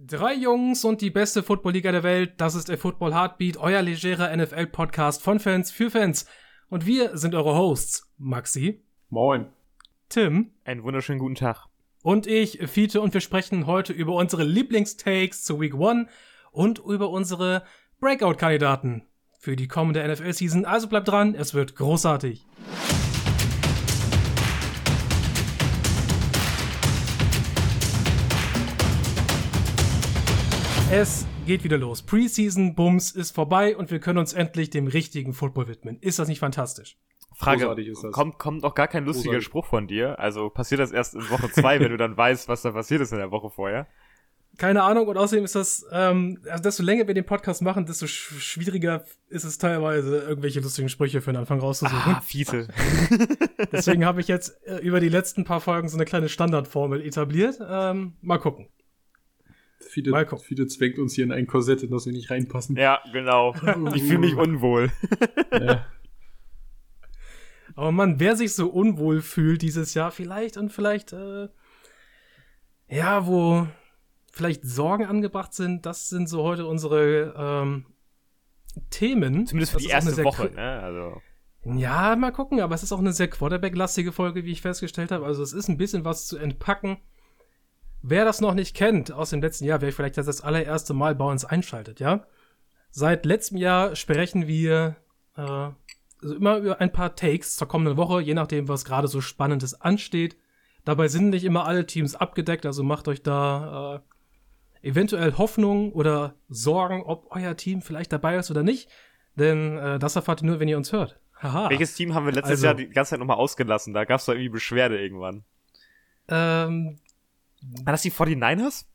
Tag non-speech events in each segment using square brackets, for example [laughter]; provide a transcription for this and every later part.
Drei Jungs und die beste Footballliga der Welt, das ist der Football Heartbeat, euer legerer NFL-Podcast von Fans für Fans. Und wir sind eure Hosts, Maxi. Moin. Tim. Einen wunderschönen guten Tag. Und ich, Fiete, und wir sprechen heute über unsere Lieblingstakes zu Week 1 und über unsere Breakout-Kandidaten für die kommende NFL-Season. Also bleibt dran, es wird großartig. Es geht wieder los. Preseason Bums ist vorbei und wir können uns endlich dem richtigen Football widmen. Ist das nicht fantastisch? Frage, kommt, kommt noch gar kein lustiger Großartig. Spruch von dir? Also passiert das erst in Woche zwei, wenn du dann weißt, was da passiert ist in der Woche vorher? Keine Ahnung und außerdem ist das, ähm, also desto länger wir den Podcast machen, desto sch schwieriger ist es teilweise, irgendwelche lustigen Sprüche für den Anfang rauszusuchen. Ah, fiese. [laughs] [laughs] Deswegen habe ich jetzt äh, über die letzten paar Folgen so eine kleine Standardformel etabliert. Ähm, mal gucken. Viele, viele zwängt uns hier in ein Korsett, in das wir nicht reinpassen. Ja, genau. [laughs] Ich fühle mich unwohl. ja. Aber man, wer sich so unwohl fühlt dieses Jahr, vielleicht und vielleicht, äh, ja, wo vielleicht Sorgen angebracht sind, das sind so heute unsere ähm, Themen. Zumindest für das die erste Woche, ne? Also. Ja, mal gucken, aber es ist auch eine sehr Quarterback-lastige Folge, wie ich festgestellt habe. Also es ist ein bisschen was zu entpacken. Wer das noch nicht kennt aus dem letzten Jahr, wer vielleicht das, das allererste Mal bei uns einschaltet, ja? Seit letztem Jahr sprechen wir äh, also immer über ein paar Takes zur kommenden Woche, je nachdem, was gerade so Spannendes ansteht. Dabei sind nicht immer alle Teams abgedeckt, also macht euch da äh, eventuell Hoffnung oder Sorgen, ob euer Team vielleicht dabei ist oder nicht. Denn äh, das erfahrt ihr nur, wenn ihr uns hört. Haha. Welches Team haben wir letztes also, Jahr die ganze Zeit nochmal ausgelassen? Da gab es doch irgendwie Beschwerde irgendwann. Ähm, war das die 49ers?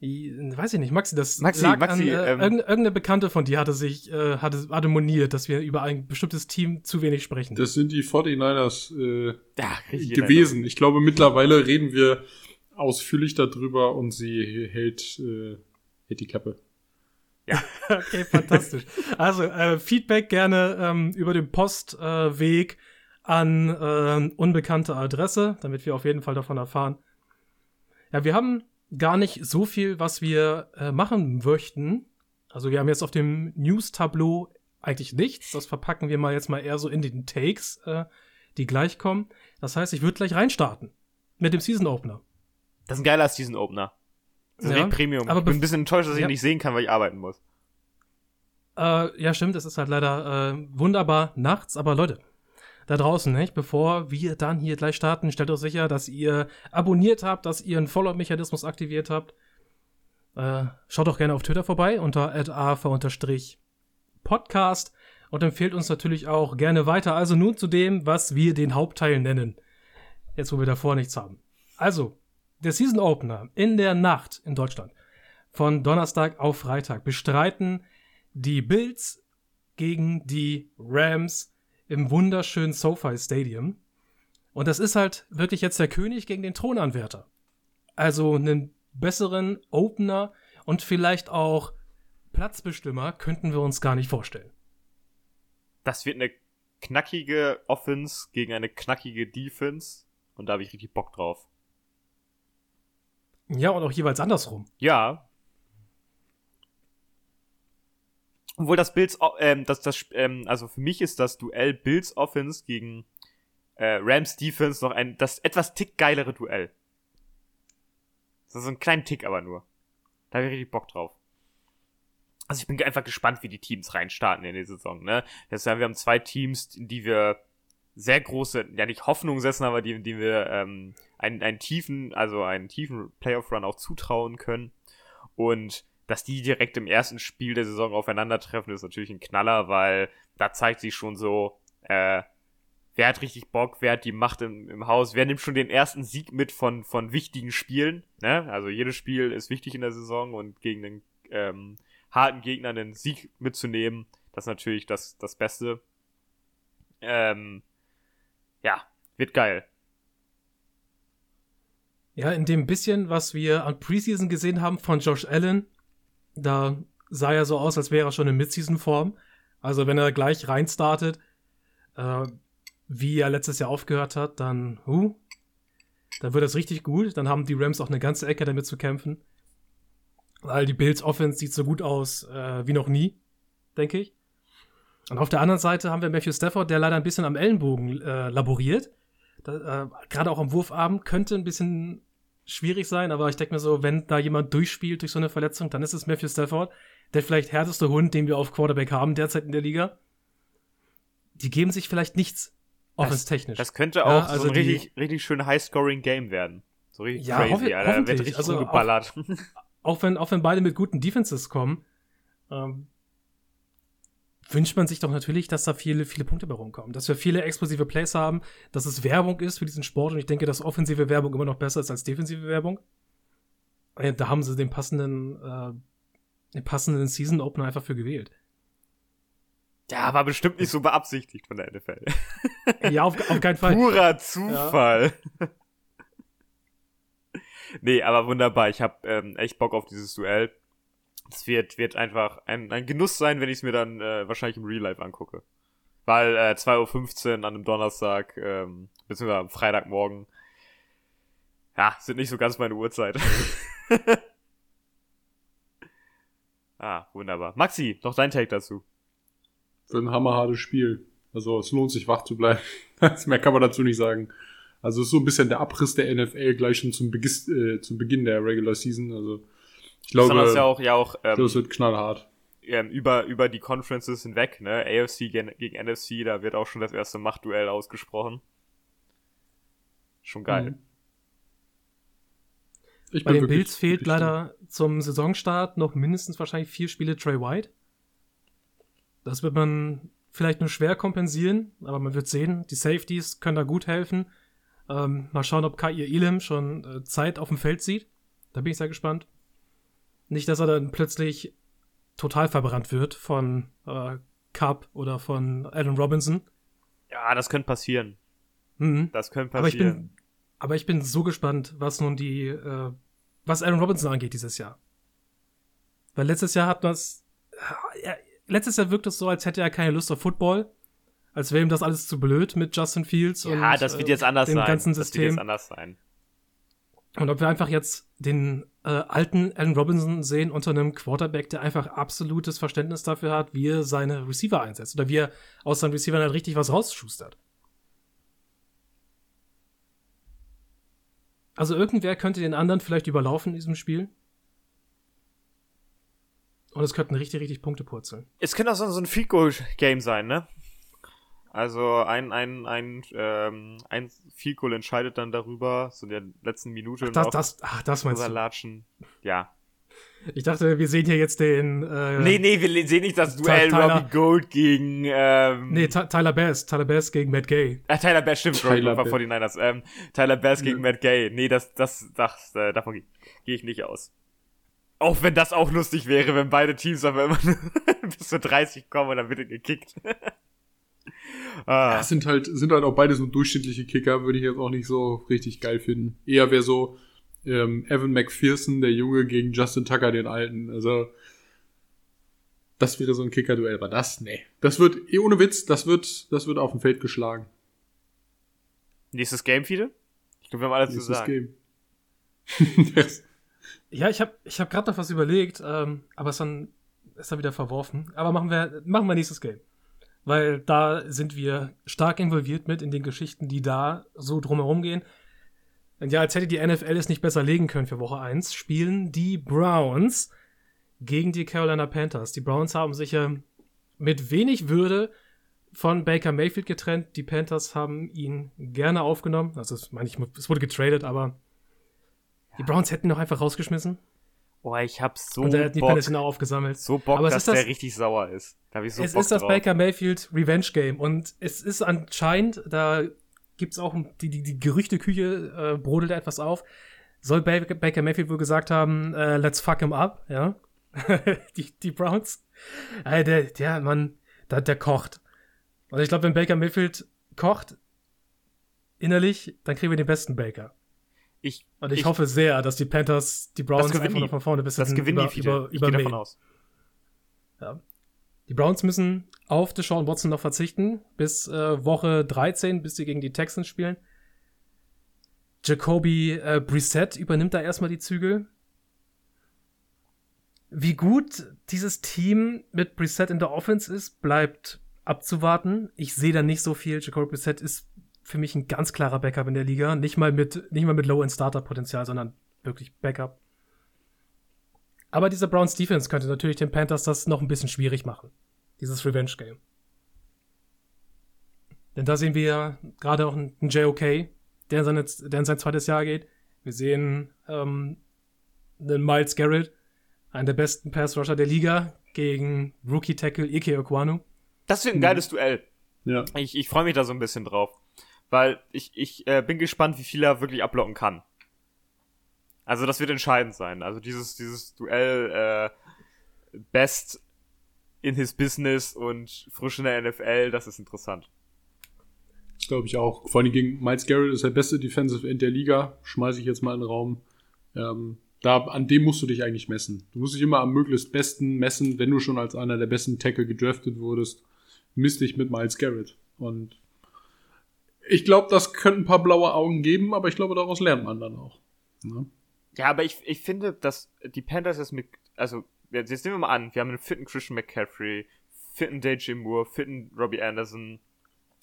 Weiß ich nicht, Maxi, das Maxi, lag Maxi, an, äh, ähm, irgendeine Bekannte von dir hatte sich, äh, hatte, hatte moniert, dass wir über ein bestimmtes Team zu wenig sprechen. Das sind die 49ers äh, ja, gewesen. Ich glaube, mittlerweile reden wir ausführlich darüber und sie hält, äh, hält die Klappe. Ja. [laughs] okay, fantastisch. Also, äh, Feedback gerne ähm, über den Postweg. Äh, an äh, unbekannte Adresse, damit wir auf jeden Fall davon erfahren. Ja, wir haben gar nicht so viel, was wir äh, machen möchten. Also wir haben jetzt auf dem News-Tableau eigentlich nichts. Das verpacken wir mal jetzt mal eher so in den Takes, äh, die gleich kommen. Das heißt, ich würde gleich reinstarten mit dem Season Opener. Das ist ein geiler Season Opener. Das ist ja, Premium. Aber ich bin ein bisschen enttäuscht, dass ich ja. nicht sehen kann, weil ich arbeiten muss. Äh, ja, stimmt. Es ist halt leider äh, wunderbar nachts. Aber Leute, da draußen, nicht? Bevor wir dann hier gleich starten, stellt euch sicher, dass ihr abonniert habt, dass ihr einen Follow-Mechanismus aktiviert habt. Äh, schaut doch gerne auf Twitter vorbei unter @afa_podcast und empfehlt uns natürlich auch gerne weiter. Also nun zu dem, was wir den Hauptteil nennen. Jetzt, wo wir davor nichts haben. Also, der Season Opener in der Nacht in Deutschland von Donnerstag auf Freitag bestreiten die Bills gegen die Rams im wunderschönen SoFi Stadium. Und das ist halt wirklich jetzt der König gegen den Thronanwärter. Also einen besseren Opener und vielleicht auch Platzbestimmer könnten wir uns gar nicht vorstellen. Das wird eine knackige Offense gegen eine knackige Defense und da habe ich richtig Bock drauf. Ja, und auch jeweils andersrum. Ja, obwohl das Bills, ähm, das, das, ähm, also für mich ist das Duell Bills Offense gegen äh, Rams Defense noch ein, das etwas tick geilere Duell. Das ist so ein kleiner Tick aber nur. Da habe ich richtig Bock drauf. Also ich bin einfach gespannt, wie die Teams reinstarten in die Saison, ne? Das heißt, wir haben zwei Teams, in die wir sehr große, ja nicht Hoffnung setzen, aber die, die wir ähm, einen, einen tiefen, also einen tiefen Playoff-Run auch zutrauen können. Und dass die direkt im ersten Spiel der Saison aufeinandertreffen, ist natürlich ein Knaller, weil da zeigt sich schon so, äh, wer hat richtig Bock, wer hat die Macht im, im Haus, wer nimmt schon den ersten Sieg mit von, von wichtigen Spielen. Ne? Also jedes Spiel ist wichtig in der Saison und gegen den ähm, harten Gegner einen Sieg mitzunehmen, das ist natürlich das, das Beste. Ähm, ja, wird geil. Ja, in dem bisschen, was wir an Preseason gesehen haben von Josh Allen, da sah er so aus, als wäre er schon in Midseason-Form. Also wenn er gleich reinstartet, äh, wie er letztes Jahr aufgehört hat, dann, huh, dann wird das richtig gut. Dann haben die Rams auch eine ganze Ecke damit zu kämpfen. Weil die Bills Offense sieht so gut aus äh, wie noch nie, denke ich. Und auf der anderen Seite haben wir Matthew Stafford, der leider ein bisschen am Ellenbogen äh, laboriert. Äh, Gerade auch am Wurfabend könnte ein bisschen schwierig sein, aber ich denke mir so, wenn da jemand durchspielt durch so eine Verletzung, dann ist es Matthew Stafford, der vielleicht härteste Hund, den wir auf Quarterback haben derzeit in der Liga. Die geben sich vielleicht nichts offenstechnisch. Das, das könnte auch ja, also so ein richtig, richtig schön High-Scoring-Game werden. So richtig ja, crazy, hoffe, Alter. Wird richtig also geballert. Auch, auch, wenn, auch wenn beide mit guten Defenses kommen, ähm, wünscht man sich doch natürlich, dass da viele, viele Punkte bei rumkommen. Dass wir viele explosive Plays haben, dass es Werbung ist für diesen Sport und ich denke, dass offensive Werbung immer noch besser ist als defensive Werbung. Da haben sie den passenden, äh, den passenden Season Opener einfach für gewählt. Ja, war bestimmt nicht so beabsichtigt von der NFL. [laughs] ja, auf, auf keinen Fall. Purer Zufall. Ja. [laughs] nee, aber wunderbar. Ich habe ähm, echt Bock auf dieses Duell. Es wird, wird einfach ein, ein Genuss sein, wenn ich es mir dann äh, wahrscheinlich im Real Life angucke. Weil äh, 2.15 Uhr an einem Donnerstag, ähm, beziehungsweise am Freitagmorgen, ja, sind nicht so ganz meine Uhrzeit. [laughs] ah, wunderbar. Maxi, noch dein Take dazu. Für ein hammerhartes Spiel. Also es lohnt sich wach zu bleiben. [laughs] Mehr kann man dazu nicht sagen. Also es ist so ein bisschen der Abriss der NFL gleich schon zum, Begis, äh, zum Beginn der Regular Season. Also ich glaube, das ja auch, ja auch ähm, das wird knallhart. Ähm, über, über die Conferences hinweg, ne? AFC gegen, gegen NFC, da wird auch schon das erste Machtduell ausgesprochen. Schon geil. Mhm. Ich Bei den Bills fehlt leider zum Saisonstart noch mindestens wahrscheinlich vier Spiele Trey White. Das wird man vielleicht nur schwer kompensieren, aber man wird sehen. Die Safeties können da gut helfen. Ähm, mal schauen, ob Kair Elam schon äh, Zeit auf dem Feld sieht. Da bin ich sehr gespannt. Nicht, dass er dann plötzlich total verbrannt wird von äh, Cup oder von Alan Robinson. Ja, das könnte passieren. Mhm. Das könnte passieren. Aber ich, bin, aber ich bin so gespannt, was nun die, äh, was Alan Robinson angeht dieses Jahr. Weil letztes Jahr hat man es, ja, letztes Jahr wirkt es so, als hätte er keine Lust auf Football. Als wäre ihm das alles zu blöd mit Justin Fields ja, und das wird jetzt äh, anders dem sein. ganzen System. Das wird jetzt anders sein. Und ob wir einfach jetzt den äh, alten Allen Robinson sehen unter einem Quarterback, der einfach absolutes Verständnis dafür hat, wie er seine Receiver einsetzt oder wie er aus seinen Receivern halt richtig was rausschustert. Also irgendwer könnte den anderen vielleicht überlaufen in diesem Spiel. Und es könnten richtig, richtig Punkte purzeln. Es könnte auch so, ein Field Goal Game sein, ne? Also ein, ein, ein, ähm, ein Field Goal entscheidet dann darüber, so in der letzten Minute. Ach, das, das, ach, das meinst du? Latschen. Ja. Ich dachte, wir sehen hier jetzt den. Äh, nee, nee, wir sehen nicht das Duell Tyler, Robbie Gold gegen. Ähm, nee, Tyler Bass. Tyler Bass gegen Matt Gay. Ah, Tyler Bass, stimmt, Tyler war 49ers. Ähm, Tyler Bass gegen. Matt Gay. Nee, das, das, das, äh, davon gehe geh ich nicht aus. Auch wenn das auch lustig wäre, wenn beide Teams aber immer [laughs] bis zu 30 kommen und dann wird er gekickt. [laughs] ah. Ja, sind halt, sind halt auch beide so durchschnittliche Kicker, würde ich jetzt auch nicht so richtig geil finden. Eher wäre so ähm, Evan McPherson, der Junge, gegen Justin Tucker, den Alten. Also, das wäre so ein Kicker-Duell, aber das, nee. Das wird, eh ohne Witz, das wird, das wird auf dem Feld geschlagen. Nächstes Game, viele? Ich glaube, wir haben alles Nächstes zu sagen. Game. [laughs] ja, ich habe ich hab gerade noch was überlegt, ähm, aber es dann ist dann wieder verworfen. Aber machen wir, machen wir nächstes Game weil da sind wir stark involviert mit in den Geschichten, die da so drumherum gehen. Und ja, als hätte die NFL es nicht besser legen können für Woche 1, spielen die Browns gegen die Carolina Panthers. Die Browns haben sich ja mit wenig Würde von Baker Mayfield getrennt. Die Panthers haben ihn gerne aufgenommen. Also, es, meine ich, es wurde getradet, aber die Browns hätten ihn doch einfach rausgeschmissen. Boah, ich hab so Und er hat die Bock, auch aufgesammelt. So Bock, Aber dass das, der richtig sauer ist. Da hab ich so es Bock ist das drauf. Baker Mayfield Revenge Game. Und es ist anscheinend, da gibt's auch die, die, die Gerüchteküche äh, brodelt etwas auf. Soll Baker, Baker Mayfield wohl gesagt haben, äh, let's fuck him up, ja? [laughs] die, die Browns. Äh, der, der Mann, der, der kocht. Und ich glaube, wenn Baker Mayfield kocht, innerlich, dann kriegen wir den besten Baker. Ich, und ich, ich, hoffe sehr, dass die Panthers die Browns einfach noch von vorne bis das gewinnen über, die über, ich davon aus. Ja. Die Browns müssen auf Deshaun Watson noch verzichten bis äh, Woche 13, bis sie gegen die Texans spielen. Jacoby äh, Brissett übernimmt da erstmal die Zügel. Wie gut dieses Team mit Brissett in der Offense ist, bleibt abzuwarten. Ich sehe da nicht so viel. Jacoby Brissett ist für mich ein ganz klarer Backup in der Liga. Nicht mal mit, nicht mal mit Low-End-Starter-Potenzial, sondern wirklich Backup. Aber dieser Browns Defense könnte natürlich den Panthers das noch ein bisschen schwierig machen. Dieses Revenge-Game. Denn da sehen wir gerade auch einen JOK, der in, seine, der in sein zweites Jahr geht. Wir sehen ähm, einen Miles Garrett, einen der besten Pass-Rusher der Liga, gegen Rookie-Tackle Ike Okwanu. Das wird ein geiles Duell. Ja. Ich, ich freue mich da so ein bisschen drauf. Weil ich, ich äh, bin gespannt, wie viel er wirklich ablocken kann. Also das wird entscheidend sein. Also dieses, dieses Duell äh, Best in his Business und frisch in der NFL, das ist interessant. Das glaube ich auch. Vor allem gegen Miles Garrett ist der beste Defensive End der Liga. Schmeiße ich jetzt mal in den Raum. Ähm, da, an dem musst du dich eigentlich messen. Du musst dich immer am möglichst besten messen, wenn du schon als einer der besten Tackle gedraftet wurdest. Misst dich mit Miles Garrett. Und ich glaube, das könnte ein paar blaue Augen geben, aber ich glaube, daraus lernt man dann auch. Ne? Ja, aber ich, ich finde, dass die Panthers jetzt mit, also, jetzt nehmen wir mal an, wir haben einen fitten Christian McCaffrey, fitten DJ Moore, fitten Robbie Anderson,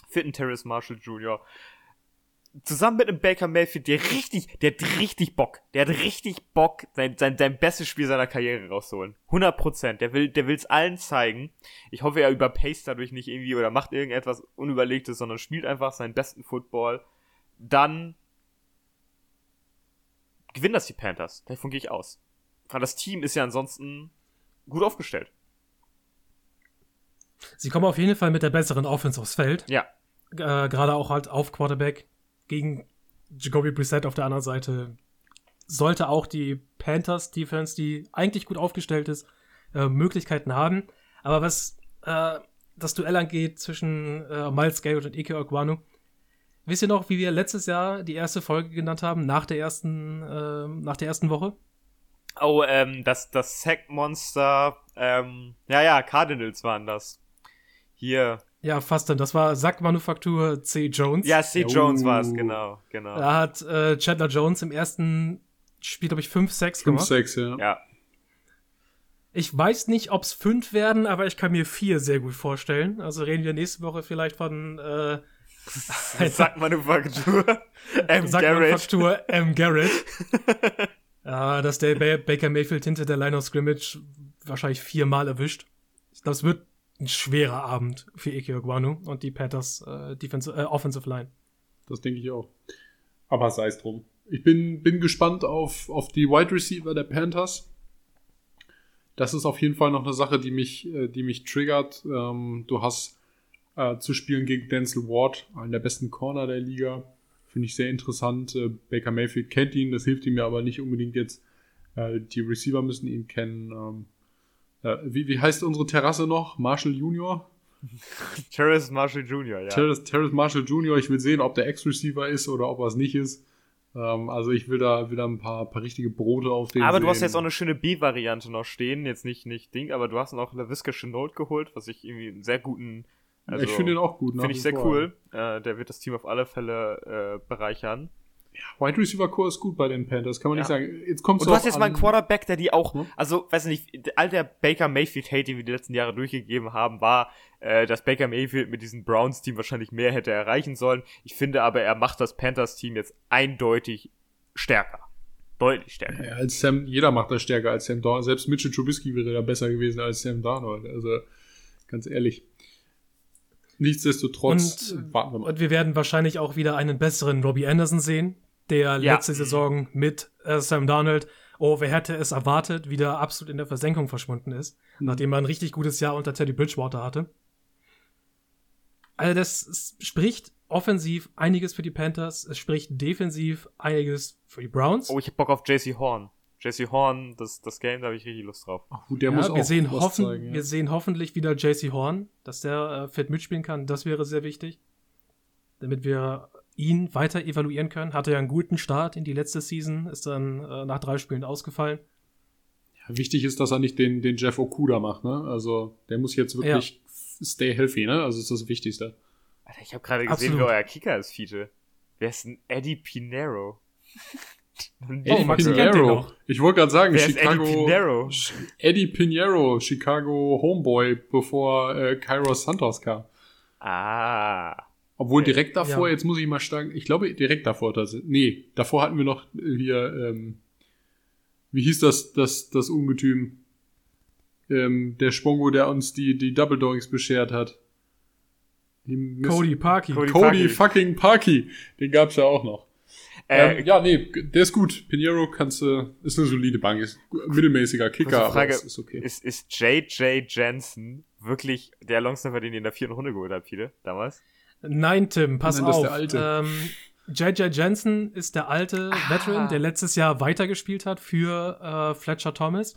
fitten Terrace Marshall Jr. Zusammen mit einem Baker Mayfield, der richtig, der hat richtig Bock. Der hat richtig Bock, sein, sein, sein bestes Spiel seiner Karriere rauszuholen. 100 Prozent. Der will, der will's allen zeigen. Ich hoffe, er überpaced dadurch nicht irgendwie oder macht irgendetwas Unüberlegtes, sondern spielt einfach seinen besten Football. Dann gewinnen das die Panthers. Davon gehe ich aus. Weil das Team ist ja ansonsten gut aufgestellt. Sie kommen auf jeden Fall mit der besseren Offense aufs Feld. Ja äh, gerade auch halt auf Quarterback gegen Jacoby Brissett auf der anderen Seite sollte auch die Panthers Defense, die eigentlich gut aufgestellt ist, äh, Möglichkeiten haben. Aber was äh, das Duell angeht zwischen äh, Miles Garrett und Ike Okwanu, wisst ihr noch, wie wir letztes Jahr die erste Folge genannt haben, nach der ersten, äh, nach der ersten Woche? Oh, ähm, das, das Sack-Monster, ähm, ja, ja, Cardinals waren das. Hier, ja, fast dann. Das war Sackmanufaktur C. Jones. Ja, C. Jones war es, genau, genau. Da hat äh, Chandler Jones im ersten Spiel, glaube ich, 5-6 gemacht. 5-6, ja. Ja. Ich weiß nicht, ob es 5 werden, aber ich kann mir 4 sehr gut vorstellen. Also reden wir nächste Woche vielleicht von äh, [laughs] [laughs] Sackmanufaktur M. Sackmanufaktur [laughs] M. Garrett. ja, dass der Baker Mayfield hinter der Line of Scrimmage wahrscheinlich viermal erwischt. Es wird ein schwerer Abend für Ike Oguanu und die Panthers äh, Defensive, äh, Offensive Line. Das denke ich auch. Aber sei es drum. Ich bin, bin gespannt auf, auf die Wide Receiver der Panthers. Das ist auf jeden Fall noch eine Sache, die mich, äh, die mich triggert. Ähm, du hast äh, zu spielen gegen Denzel Ward, einen der besten Corner der Liga. Finde ich sehr interessant. Äh, Baker Mayfield kennt ihn, das hilft ihm ja aber nicht unbedingt jetzt. Äh, die Receiver müssen ihn kennen. Ähm, ja, wie, wie heißt unsere Terrasse noch? Marshall Junior? [laughs] Terrace Marshall Junior, ja. Terrace, Terrace Marshall Junior. Ich will sehen, ob der Ex-Receiver ist oder ob er es nicht ist. Ähm, also ich will da wieder ein paar, paar richtige Brote auf den. Aber sehen. du hast jetzt auch eine schöne B-Variante noch stehen. Jetzt nicht, nicht Ding, aber du hast noch LaVisca Chenault geholt, was ich irgendwie einen sehr guten. Also, ich finde ihn auch gut. Finde ich sehr cool. Äh, der wird das Team auf alle Fälle äh, bereichern. Ja, Wide Receiver Core ist gut bei den Panthers, kann man ja. nicht sagen. Jetzt kommst Und du hast jetzt mal einen Quarterback, der die auch, hm? also, weiß nicht, all der Baker Mayfield Hate, den wir die letzten Jahre durchgegeben haben, war, äh, dass Baker Mayfield mit diesem Browns Team wahrscheinlich mehr hätte erreichen sollen. Ich finde aber, er macht das Panthers Team jetzt eindeutig stärker. Deutlich stärker. Ja, als Sam, jeder macht das stärker als Sam Darnold. Selbst Mitchell Trubisky wäre da besser gewesen als Sam Darnold. Also, ganz ehrlich. Nichtsdestotrotz und, warten wir mal. Und wir werden wahrscheinlich auch wieder einen besseren Robbie Anderson sehen, der ja. letzte Saison mit äh, Sam Darnold, oh, wer hätte es erwartet, wieder absolut in der Versenkung verschwunden ist, mhm. nachdem er ein richtig gutes Jahr unter Teddy Bridgewater hatte. Also das spricht offensiv einiges für die Panthers, es spricht defensiv einiges für die Browns. Oh, ich hab Bock auf JC Horn. JC Horn, das, das Game, da habe ich richtig Lust drauf. Ach, gut, der ja, muss wir auch sehen hoffen, zeigen, ja. Wir sehen hoffentlich wieder JC Horn, dass der äh, fit mitspielen kann. Das wäre sehr wichtig. Damit wir ihn weiter evaluieren können. Hatte ja einen guten Start in die letzte Season, ist dann äh, nach drei Spielen ausgefallen. Ja, wichtig ist, dass er nicht den, den Jeff Okuda macht, ne? Also der muss jetzt wirklich ja. stay healthy, ne? Also das ist das Wichtigste. Alter, ich habe gerade gesehen, Absolut. wie euer Kicker ist, Fiete. Wer ist denn Eddie Pinero? [laughs] Eddie oh, Pinheiro. Ich wollte gerade sagen, Wer Chicago. Eddie Pinheiro? Eddie Pinheiro, Chicago Homeboy, bevor äh, Kairos Santos kam. Ah. Obwohl direkt davor, ja. jetzt muss ich mal sagen, ich glaube direkt davor, das, nee, davor hatten wir noch hier, ähm, wie hieß das, das, das Ungetüm? Ähm, der Spongo, der uns die, die Double Doings beschert hat. Cody Parky. Cody, Cody fucking Parky. Den gab's ja auch noch. Äh, ja, nee, der ist gut. Pinheiro kannst du, ist eine solide Bank, ist ein mittelmäßiger Kicker, Frage, aber ist okay. Ist, ist J.J. Jensen wirklich der Longsnapper, den ihr in der vierten Runde geholt habt, viele, damals? Nein, Tim, pass Nein, auf. Das ist der alte. Ähm, J.J. Jensen ist der alte ah. Veteran, der letztes Jahr weitergespielt hat für äh, Fletcher Thomas.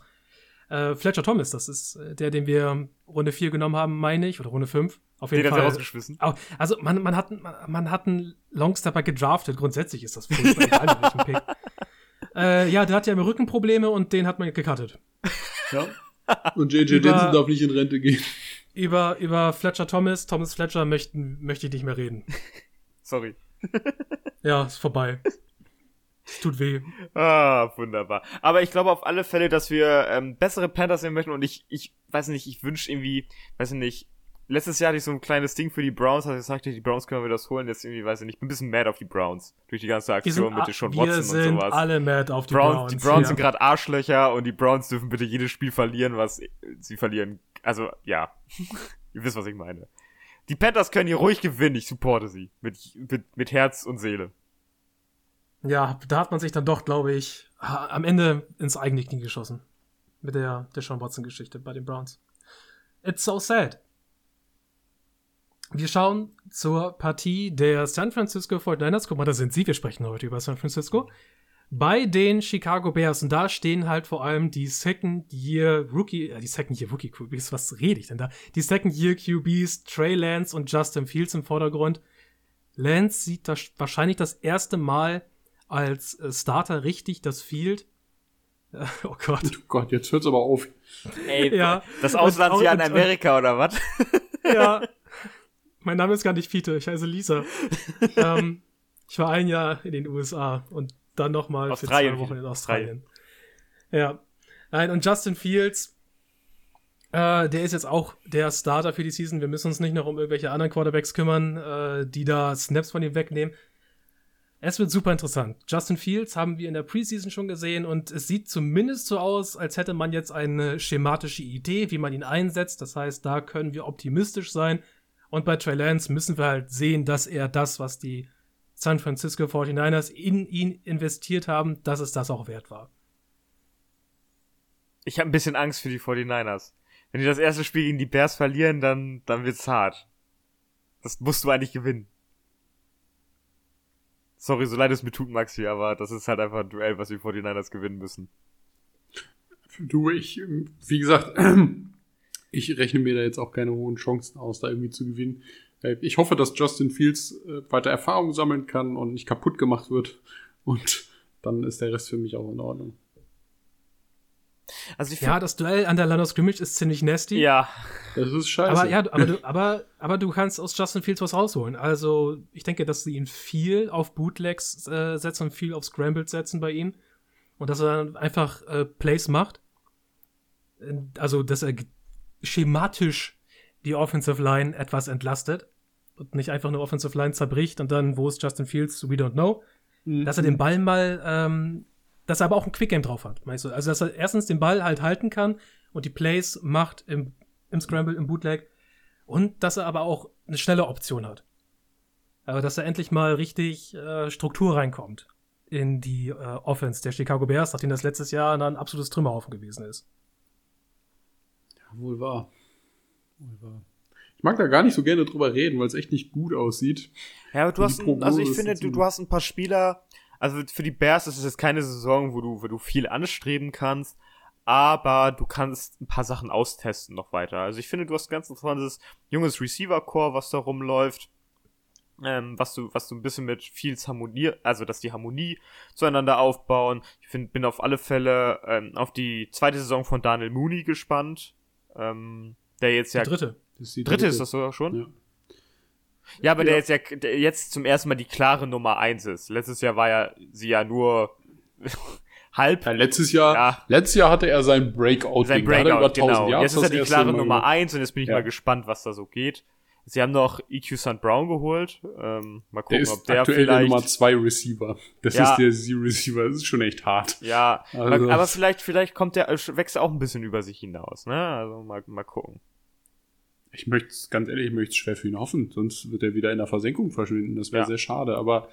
Äh, Fletcher Thomas, das ist äh, der, den wir Runde 4 genommen haben, meine ich, oder Runde 5. Auf jeden den Fall. rausgeschmissen. Also man, man, hat, man, man hat einen Longstepper gedraftet. Grundsätzlich ist das furchtbar, egal welchen Pick. [laughs] Äh, ja, der hat ja immer Rückenprobleme und den hat man gecuttet. Ja. Und J.J. Jensen darf nicht in Rente gehen. Über, über Fletcher Thomas, Thomas Fletcher möchten, möchte ich nicht mehr reden. Sorry. ja, ist vorbei. Es tut weh. Ah, wunderbar. Aber ich glaube auf alle Fälle, dass wir ähm, bessere Panthers sehen möchten und ich, ich weiß nicht, ich wünsche irgendwie, weiß nicht, letztes Jahr hatte ich so ein kleines Ding für die Browns, also ich sagte, die Browns können wir das holen, jetzt irgendwie, weiß ich nicht, ich bin ein bisschen mad auf die Browns. Durch die ganze Aktion mit Sean Watson und sowas. Wir sind alle mad auf die Browns. Browns die Browns ja. sind gerade Arschlöcher und die Browns dürfen bitte jedes Spiel verlieren, was sie verlieren. Also, ja. [laughs] Ihr wisst, was ich meine. Die Panthers können hier ruhig gewinnen, ich supporte sie. Mit, mit, mit Herz und Seele. Ja, da hat man sich dann doch, glaube ich, am Ende ins eigene Knie geschossen. Mit der, der Sean Watson-Geschichte bei den Browns. It's so sad. Wir schauen zur Partie der San Francisco 49ers. Guck mal, da sind sie. Wir sprechen heute über San Francisco. Bei den Chicago Bears. Und da stehen halt vor allem die Second Year Rookie, äh, die Second Year Rookie QBs. Was rede ich denn da? Die Second Year QBs, Trey Lance und Justin Fields im Vordergrund. Lance sieht das wahrscheinlich das erste Mal als äh, Starter richtig das Field. [laughs] Oh Gott. Oh Gott, jetzt hört's aber auf. Ey, [laughs] ja. das Auslandsjahr in Amerika oder was? [laughs] Ja. Mein Name ist gar nicht Fiete, ich heiße Lisa. ähm, ich war ein Jahr in den USA und dann nochmal für zwei Wochen in Australien. Ja. Nein, und Justin Fields, äh, der ist jetzt auch der Starter für die Season. Wir müssen uns nicht noch um irgendwelche anderen Quarterbacks kümmern, äh, die da Snaps von ihm wegnehmen. Es wird super interessant. Justin Fields haben wir in der Preseason schon gesehen und es sieht zumindest so aus, als hätte man jetzt eine schematische Idee, wie man ihn einsetzt. Das heißt, da können wir optimistisch sein. Und bei Trey Lance müssen wir halt sehen, dass er das, was die San Francisco 49ers in ihn investiert haben, dass es das auch wert war. Ich habe ein bisschen Angst für die 49ers. Wenn die das erste Spiel gegen die Bears verlieren, dann, dann wird's hart. Das musst du eigentlich gewinnen. Sorry, so leid es mir tut, Maxi, aber das ist halt einfach ein Duell, was die 49ers gewinnen müssen. Du, ich, wie gesagt, [clears throat] ich rechne mir da jetzt auch keine hohen Chancen aus, da irgendwie zu gewinnen. Äh, ich hoffe, dass Justin Fields äh, weiter Erfahrung sammeln kann und nicht kaputt gemacht wird. Und dann ist der Rest für mich auch in Ordnung. Also ja, das Duell an der Line of Scrimmage ist ziemlich nasty. Ja. Das ist scheiße. Aber, ja, aber, du, aber, aber du kannst aus Justin Fields was rausholen. Also, ich denke, dass sie ihn viel auf Bootlegs äh, setzen und viel auf Scrambled setzen bei ihm. Und dass er dann einfach äh, Plays macht. Also, dass er schematisch die Offensive Line etwas entlastet. Und nicht einfach eine Offensive Line zerbricht und dann, wo ist Justin Fields? We don't know. Mhm. Dass er den Ball mal ähm, dass er aber auch ein Quick Game drauf hat, meinst du? Also, dass er erstens den Ball halt halten kann und die Plays macht im, im Scramble, im Bootleg und dass er aber auch eine schnelle Option hat. Also, dass er endlich mal richtig äh, Struktur reinkommt in die äh, Offense der Chicago Bears, nachdem das letztes Jahr dann ein absolutes Trümmerhaufen gewesen ist. Ja, wohl wahr. Wohl wahr. Ich mag da gar nicht so gerne drüber reden, weil es echt nicht gut aussieht. Ja, aber du hast, ein, also ich finde, du, du hast ein paar Spieler, also für die Bears ist es jetzt keine Saison, wo du, wo du viel anstreben kannst, aber du kannst ein paar Sachen austesten noch weiter. Also ich finde, du hast ein ganz interessantes junges Receiver-Core, was da rumläuft. Ähm, was du, was du ein bisschen mit viel Harmonie, also dass die Harmonie zueinander aufbauen. Ich find, bin auf alle Fälle ähm, auf die zweite Saison von Daniel Mooney gespannt. Ähm, der jetzt ja. Die dritte. Das ist die dritte. dritte ist das sogar schon? Ja. Ja, aber ja. der jetzt ja der jetzt zum ersten Mal die klare Nummer eins ist. Letztes Jahr war ja sie ja nur [laughs] halb. Ja, letztes Jahr, ja. letztes Jahr hatte er sein Breakout. Sein Breakout, genau. Yards jetzt ist er die klare Nummer eins und jetzt bin ich mal gespannt, was da so geht. Sie haben noch EQ St. Brown geholt. Ähm, mal gucken, der ist ob der aktuell vielleicht... der Nummer zwei Receiver. Das ja. ist der Z-Receiver. Das ist schon echt hart. Ja, also. aber vielleicht, vielleicht kommt der, wächst auch ein bisschen über sich hinaus, ne? Also mal, mal gucken. Ich möchte ganz ehrlich, ich möchte es schwer für ihn hoffen, sonst wird er wieder in der Versenkung verschwinden. Das wäre ja. sehr schade. Aber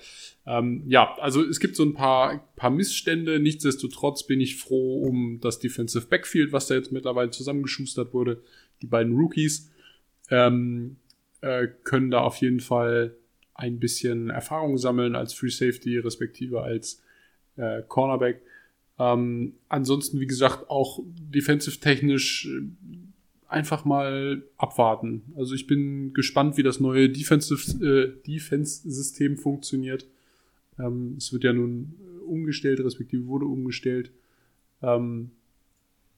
ähm, ja, also es gibt so ein paar, paar Missstände. Nichtsdestotrotz bin ich froh um das Defensive Backfield, was da jetzt mittlerweile zusammengeschustert wurde. Die beiden Rookies. Ähm, äh, können da auf jeden Fall ein bisschen Erfahrung sammeln als Free Safety, respektive als äh, Cornerback. Ähm, ansonsten, wie gesagt, auch defensive-technisch äh, einfach mal abwarten. Also ich bin gespannt, wie das neue Defensive, äh, Defense-System funktioniert. Ähm, es wird ja nun umgestellt, respektive wurde umgestellt. Ähm,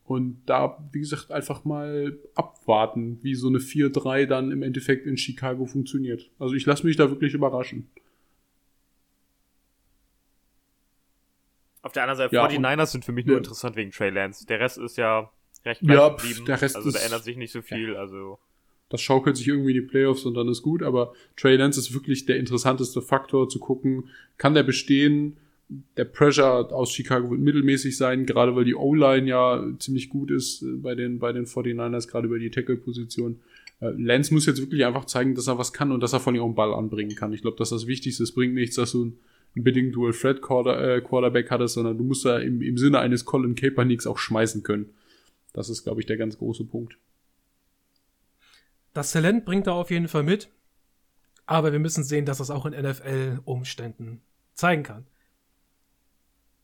und da, wie gesagt, einfach mal abwarten, wie so eine 4-3 dann im Endeffekt in Chicago funktioniert. Also ich lasse mich da wirklich überraschen. Auf der anderen Seite, ja, 49ers sind für mich nur ja. interessant wegen Trey Lance. Der Rest ist ja recht ja, geblieben. Der Rest also da ändert sich nicht so viel. Also das schaukelt sich irgendwie in die Playoffs und dann ist gut, aber Trey Lance ist wirklich der interessanteste Faktor zu gucken, kann der bestehen, der Pressure aus Chicago wird mittelmäßig sein, gerade weil die O-Line ja ziemlich gut ist äh, bei den, bei den 49ers, gerade über die Tackle-Position. Äh, Lance muss jetzt wirklich einfach zeigen, dass er was kann und dass er von ihrem Ball anbringen kann. Ich glaube, das ist das Wichtigste. Es bringt nichts, dass du ein bedingt Dual Threat äh, Quarterback hattest, sondern du musst da im, im Sinne eines Colin Kaepernicks auch schmeißen können. Das ist, glaube ich, der ganz große Punkt. Das Talent bringt er auf jeden Fall mit, aber wir müssen sehen, dass es auch in NFL-Umständen zeigen kann.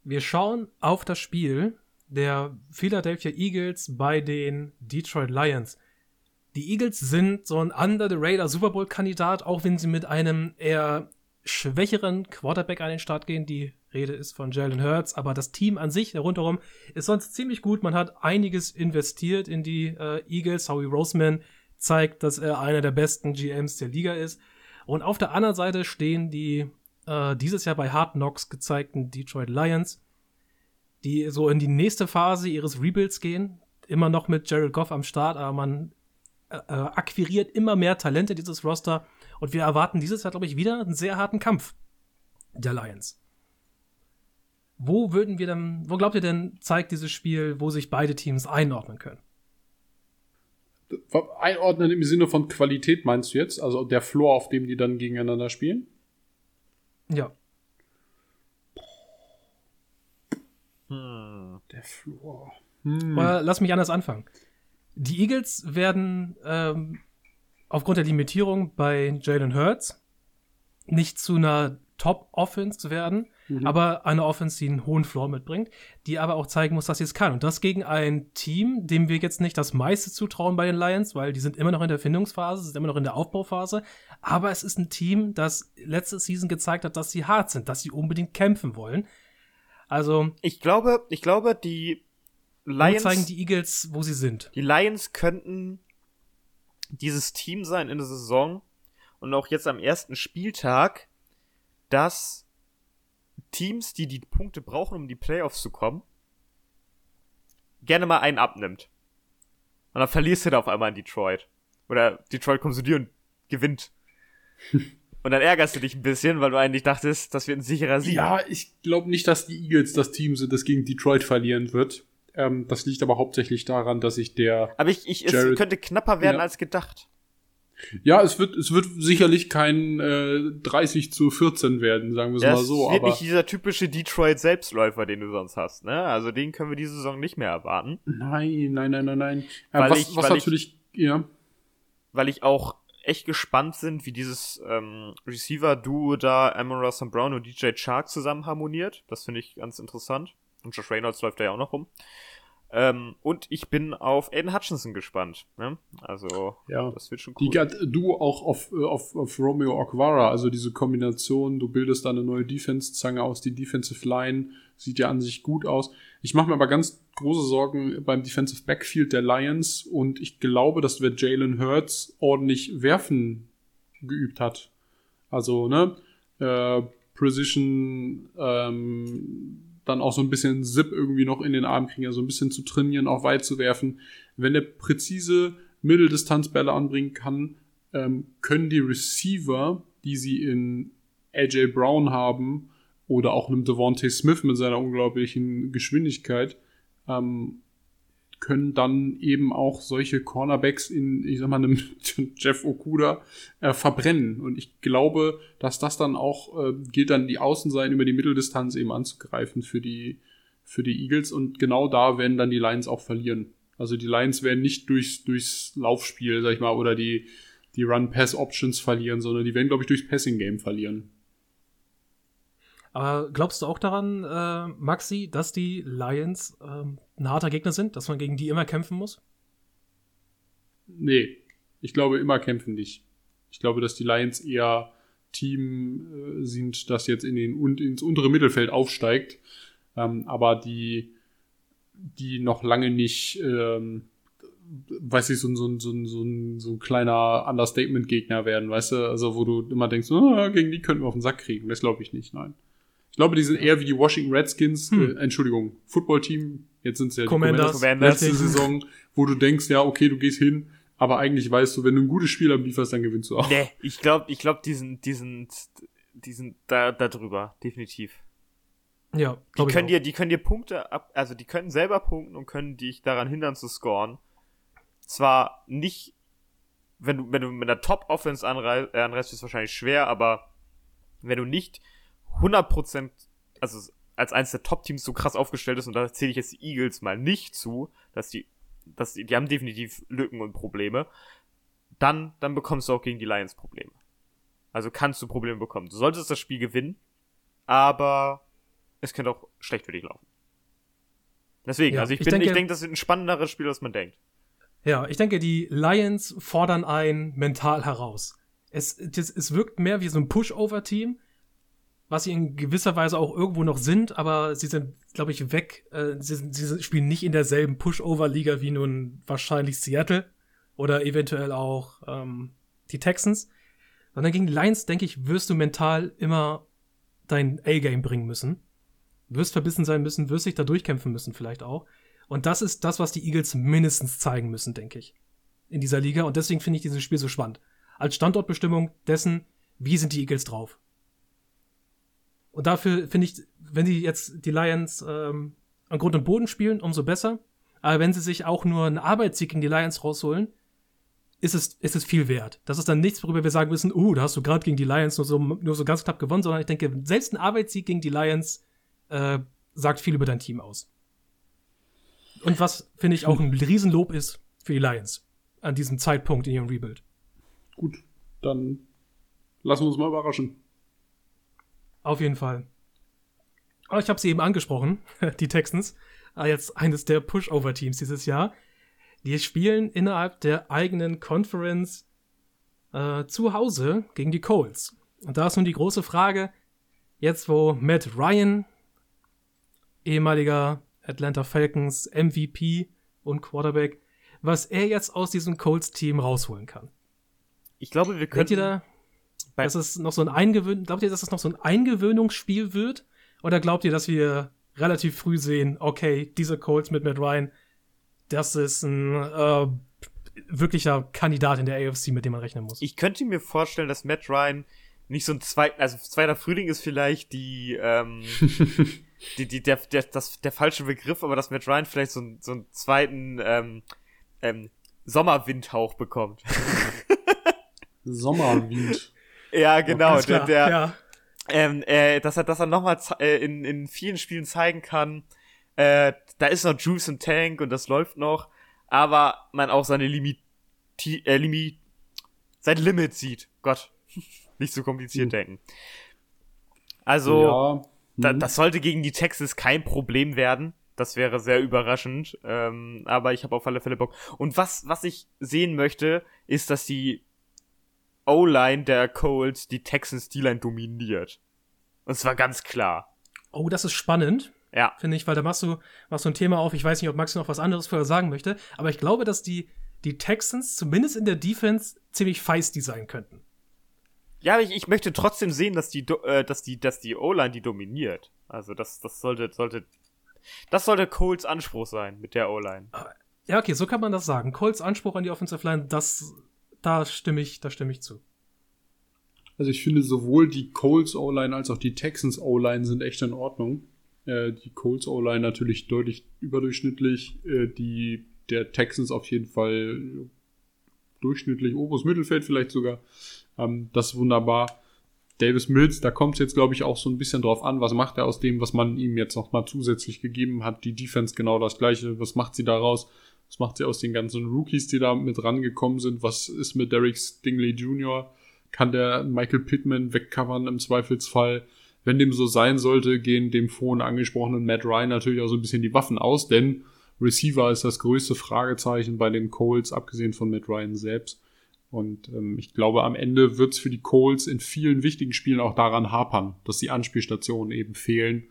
Wir schauen auf das Spiel der Philadelphia Eagles bei den Detroit Lions. Die Eagles sind so ein Under the Radar Super Bowl Kandidat, auch wenn sie mit einem eher schwächeren Quarterback an den Start gehen. Die Rede ist von Jalen Hurts, aber das Team an sich rundherum ist sonst ziemlich gut. Man hat einiges investiert in die äh, Eagles. Howie Roseman zeigt, dass er einer der besten GMs der Liga ist. Und auf der anderen Seite stehen die äh, dieses Jahr bei Hard Knocks gezeigten Detroit Lions, die so in die nächste Phase ihres Rebuilds gehen. Immer noch mit Jared Goff am Start, aber man äh, äh, akquiriert immer mehr Talente dieses Roster. Und wir erwarten dieses Jahr, glaube ich, wieder einen sehr harten Kampf der Lions. Wo würden wir denn, wo glaubt ihr denn, zeigt dieses Spiel, wo sich beide Teams einordnen können? Einordnen im Sinne von Qualität meinst du jetzt? Also der Floor, auf dem die dann gegeneinander spielen? Ja. Hm. Der Floor. Hm. lass mich anders anfangen. Die Eagles werden ähm, aufgrund der Limitierung bei Jalen Hurts nicht zu einer Top-Offense werden, mhm. aber eine Offense, die einen hohen Floor mitbringt, die aber auch zeigen muss, dass sie es kann. Und das gegen ein Team, dem wir jetzt nicht das meiste zutrauen bei den Lions, weil die sind immer noch in der Findungsphase, sind immer noch in der Aufbauphase. Aber es ist ein Team, das letzte Season gezeigt hat, dass sie hart sind, dass sie unbedingt kämpfen wollen. Also. Ich glaube, ich glaube, die Lions. zeigen die Eagles, wo sie sind. Die Lions könnten dieses Team sein in der Saison und auch jetzt am ersten Spieltag, dass Teams, die die Punkte brauchen, um in die Playoffs zu kommen, gerne mal einen abnimmt. Und dann verlierst du da auf einmal in Detroit. Oder Detroit kommt zu dir und gewinnt. [laughs] und dann ärgerst du dich ein bisschen, weil du eigentlich dachtest, das wird ein sicherer Sieg. Ja, ich glaube nicht, dass die Eagles das Team sind, das gegen Detroit verlieren wird. Ähm, das liegt aber hauptsächlich daran, dass ich der. Aber ich, ich Jared, es könnte knapper werden ja. als gedacht. Ja, es wird, es wird sicherlich kein äh, 30 zu 14 werden, sagen wir es ja, mal so. Es wird aber nicht dieser typische Detroit-Selbstläufer, den du sonst hast, ne? Also den können wir diese Saison nicht mehr erwarten. Nein, nein, nein, nein, nein. Ja, was ich, was natürlich, ich, ja. Weil ich auch echt gespannt sind, wie dieses ähm, Receiver-Duo da Amon Ross Brown und DJ Chark zusammen harmoniert. Das finde ich ganz interessant. Und Josh Reynolds läuft da ja auch noch rum. Ähm, und ich bin auf Aiden Hutchinson gespannt. Ne? Also, ja. das wird schon cool. Die, du auch auf, äh, auf, auf Romeo Aquara, also diese Kombination, du bildest da eine neue Defense-Zange aus, die Defensive Line sieht ja an sich gut aus. Ich mache mir aber ganz große Sorgen beim Defensive Backfield der Lions und ich glaube, dass wir Jalen Hurts ordentlich werfen geübt hat. Also, ne, äh, Precision, ähm, dann auch so ein bisschen Zip irgendwie noch in den Arm kriegen, also ein bisschen zu trainieren, auch weit zu werfen. Wenn der präzise Mitteldistanzbälle anbringen kann, ähm, können die Receiver, die sie in AJ Brown haben oder auch einem Devontae Smith mit seiner unglaublichen Geschwindigkeit, ähm, können dann eben auch solche Cornerbacks in, ich sag mal, einem [laughs] Jeff Okuda äh, verbrennen. Und ich glaube, dass das dann auch äh, gilt, dann die Außenseiten über die Mitteldistanz eben anzugreifen für die, für die Eagles. Und genau da werden dann die Lions auch verlieren. Also die Lions werden nicht durchs, durchs Laufspiel, sag ich mal, oder die, die Run-Pass-Options verlieren, sondern die werden, glaube ich, durchs Passing-Game verlieren. Aber glaubst du auch daran, äh, Maxi, dass die Lions äh, ein harter Gegner sind, dass man gegen die immer kämpfen muss? Nee, ich glaube, immer kämpfen nicht. Ich glaube, dass die Lions eher Team äh, sind, das jetzt in den, und ins untere Mittelfeld aufsteigt, ähm, aber die, die noch lange nicht, ähm, weiß ich, so, so, so, so, ein, so ein kleiner Understatement-Gegner werden, weißt du? Also, wo du immer denkst, oh, gegen die könnten wir auf den Sack kriegen. Das glaube ich nicht, nein. Ich glaube, die sind eher wie die Washington Redskins, hm. äh, Entschuldigung, Footballteam. Jetzt sind es ja die Commanders, Commanders letzte Saison, wo du denkst, ja, okay, du gehst hin, aber eigentlich weißt du, wenn du ein gutes Spiel ablieferst, dann gewinnst du auch. Nee, ich glaube, ich glaube, die sind, die sind, die sind da, da drüber, definitiv. Ja, die können dir, die können dir Punkte ab, also die können selber punkten und können dich daran hindern zu scoren. Zwar nicht, wenn du, wenn du mit einer Top-Offense anreist, äh, anreist, ist es wahrscheinlich schwer, aber wenn du nicht 100%, also als eines der Top-Teams so krass aufgestellt ist, und da zähle ich jetzt die Eagles mal nicht zu, dass die, dass die, die haben definitiv Lücken und Probleme, dann, dann bekommst du auch gegen die Lions Probleme. Also kannst du Probleme bekommen. Du solltest das Spiel gewinnen, aber es könnte auch schlecht für dich laufen. Deswegen, ja, also ich, ich bin, denke, ich denke, das ist ein spannenderes Spiel, als man denkt. Ja, ich denke, die Lions fordern ein mental heraus. Es, es, es wirkt mehr wie so ein Pushover-Team, was sie in gewisser Weise auch irgendwo noch sind, aber sie sind, glaube ich, weg. Äh, sie, sie, spielen nicht in derselben Pushover-Liga wie nun wahrscheinlich Seattle oder eventuell auch ähm, die Texans. Sondern gegen die Lions, denke ich, wirst du mental immer dein A-Game bringen müssen. Wirst verbissen sein müssen, wirst dich da durchkämpfen müssen, vielleicht auch. Und das ist das, was die Eagles mindestens zeigen müssen, denke ich. In dieser Liga. Und deswegen finde ich dieses Spiel so spannend. Als Standortbestimmung dessen, wie sind die Eagles drauf? Und dafür finde ich, wenn sie jetzt die Lions ähm, an Grund und Boden spielen, umso besser. Aber wenn sie sich auch nur einen Arbeitssieg gegen die Lions rausholen, ist es, ist es viel wert. Das ist dann nichts, worüber wir sagen müssen, uh, da hast du gerade gegen die Lions nur so, nur so ganz knapp gewonnen, sondern ich denke, selbst ein Arbeitssieg gegen die Lions äh, sagt viel über dein Team aus. Und was, finde ich, auch ein Riesenlob ist für die Lions an diesem Zeitpunkt in ihrem Rebuild. Gut, dann lassen wir uns mal überraschen. Auf jeden Fall. Aber ich habe sie eben angesprochen, [laughs] die Texans, ah, jetzt eines der Pushover-Teams dieses Jahr. Die spielen innerhalb der eigenen Conference äh, zu Hause gegen die Colts. Und da ist nun die große Frage, jetzt wo Matt Ryan, ehemaliger Atlanta Falcons MVP und Quarterback, was er jetzt aus diesem Colts-Team rausholen kann. Ich glaube, wir können. Da, dass es noch so ein Eingewöhn glaubt ihr, dass es noch so ein Eingewöhnungsspiel wird? Oder glaubt ihr, dass wir relativ früh sehen, okay, diese Colts mit Matt Ryan, das ist ein äh, wirklicher Kandidat in der AFC, mit dem man rechnen muss? Ich könnte mir vorstellen, dass Matt Ryan nicht so ein zweiter, also zweiter Frühling ist vielleicht die, ähm, [laughs] die, die, der, der, das, der falsche Begriff, aber dass Matt Ryan vielleicht so, so einen zweiten ähm, ähm, Sommerwindhauch bekommt. [laughs] Sommerwind. Ja, genau. Der, der, ja. ähm, äh, dass er, dass er nochmal äh, in, in vielen Spielen zeigen kann, äh, da ist noch Juice im Tank und das läuft noch, aber man auch seine Limit, äh, Limit, sein Limit sieht. Gott, [laughs] nicht so kompliziert mhm. denken. Also, ja. da, mhm. das sollte gegen die Texas kein Problem werden. Das wäre sehr überraschend. Ähm, aber ich habe auf alle Fälle Bock. Und was, was ich sehen möchte, ist, dass die O-Line der Colts die Texans D-Line dominiert. Und zwar ganz klar. Oh, das ist spannend. Ja. Finde ich, weil da machst du, machst du ein Thema auf. Ich weiß nicht, ob Max noch was anderes vorher sagen möchte, aber ich glaube, dass die, die Texans zumindest in der Defense ziemlich feisty sein könnten. Ja, ich, ich möchte trotzdem sehen, dass die, äh, dass die, dass die O-Line die dominiert. Also das, das sollte, sollte, das sollte Coles Anspruch sein mit der O-Line. Ja, okay, so kann man das sagen. Coles Anspruch an die Offensive Line, das, da stimme ich, da stimme ich zu. Also ich finde sowohl die Coles O-Line als auch die Texans O-Line sind echt in Ordnung. Äh, die Coles O-Line natürlich deutlich überdurchschnittlich, äh, die der Texans auf jeden Fall durchschnittlich, oberes Mittelfeld vielleicht sogar. Ähm, das ist wunderbar. Davis Mills, da kommt es jetzt, glaube ich, auch so ein bisschen drauf an, was macht er aus dem, was man ihm jetzt noch mal zusätzlich gegeben hat. Die Defense genau das gleiche. Was macht sie daraus? Was macht sie aus den ganzen Rookies, die da mit rangekommen sind? Was ist mit Derek Stingley Jr.? Kann der Michael Pittman wegcovern im Zweifelsfall? Wenn dem so sein sollte, gehen dem vorhin angesprochenen Matt Ryan natürlich auch so ein bisschen die Waffen aus, denn Receiver ist das größte Fragezeichen bei den Colts, abgesehen von Matt Ryan selbst. Und ähm, ich glaube, am Ende wird es für die Colts in vielen wichtigen Spielen auch daran hapern, dass die Anspielstationen eben fehlen.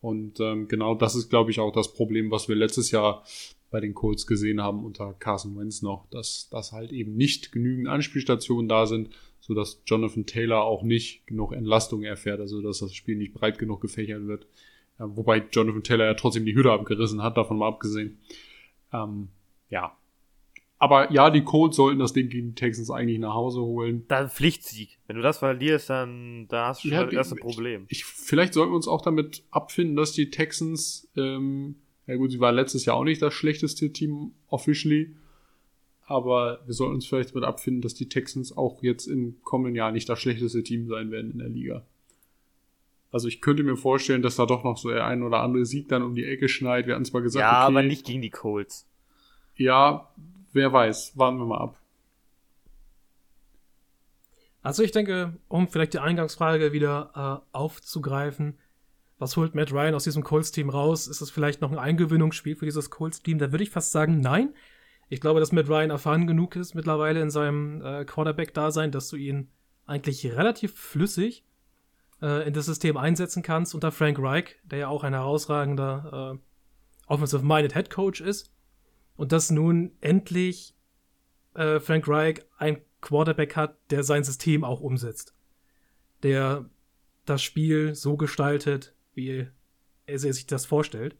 Und ähm, genau das ist, glaube ich, auch das Problem, was wir letztes Jahr bei den Colts gesehen haben unter Carson Wentz noch, dass, dass halt eben nicht genügend Anspielstationen da sind, sodass Jonathan Taylor auch nicht genug Entlastung erfährt, also dass das Spiel nicht breit genug gefächert wird. Ja, wobei Jonathan Taylor ja trotzdem die Hütte abgerissen hat, davon mal abgesehen. Ähm, ja, aber ja, die Colts sollten das Ding gegen die Texans eigentlich nach Hause holen. Dann Pflichtsieg. Wenn du das verlierst, dann da hast du schon ja, das erste Problem. Ich, vielleicht sollten wir uns auch damit abfinden, dass die Texans, ähm, ja gut, sie waren letztes Jahr auch nicht das schlechteste Team officially, aber wir sollten uns vielleicht damit abfinden, dass die Texans auch jetzt im kommenden Jahr nicht das schlechteste Team sein werden in der Liga. Also ich könnte mir vorstellen, dass da doch noch so der ein oder andere Sieg dann um die Ecke schneit. Wir hatten zwar gesagt, ja, okay, aber nicht gegen die Colts. Ja, wer weiß, warten wir mal ab. Also ich denke, um vielleicht die Eingangsfrage wieder äh, aufzugreifen, was holt Matt Ryan aus diesem Colts-Team raus? Ist es vielleicht noch ein Eingewöhnungsspiel für dieses Colts-Team? Da würde ich fast sagen, nein. Ich glaube, dass Matt Ryan erfahren genug ist mittlerweile in seinem äh, Quarterback-Dasein, dass du ihn eigentlich relativ flüssig äh, in das System einsetzen kannst unter Frank Reich, der ja auch ein herausragender äh, Offensive-Minded Head Coach ist. Und dass nun endlich äh, Frank Reich ein Quarterback hat, der sein System auch umsetzt. Der das Spiel so gestaltet, wie er sich das vorstellt.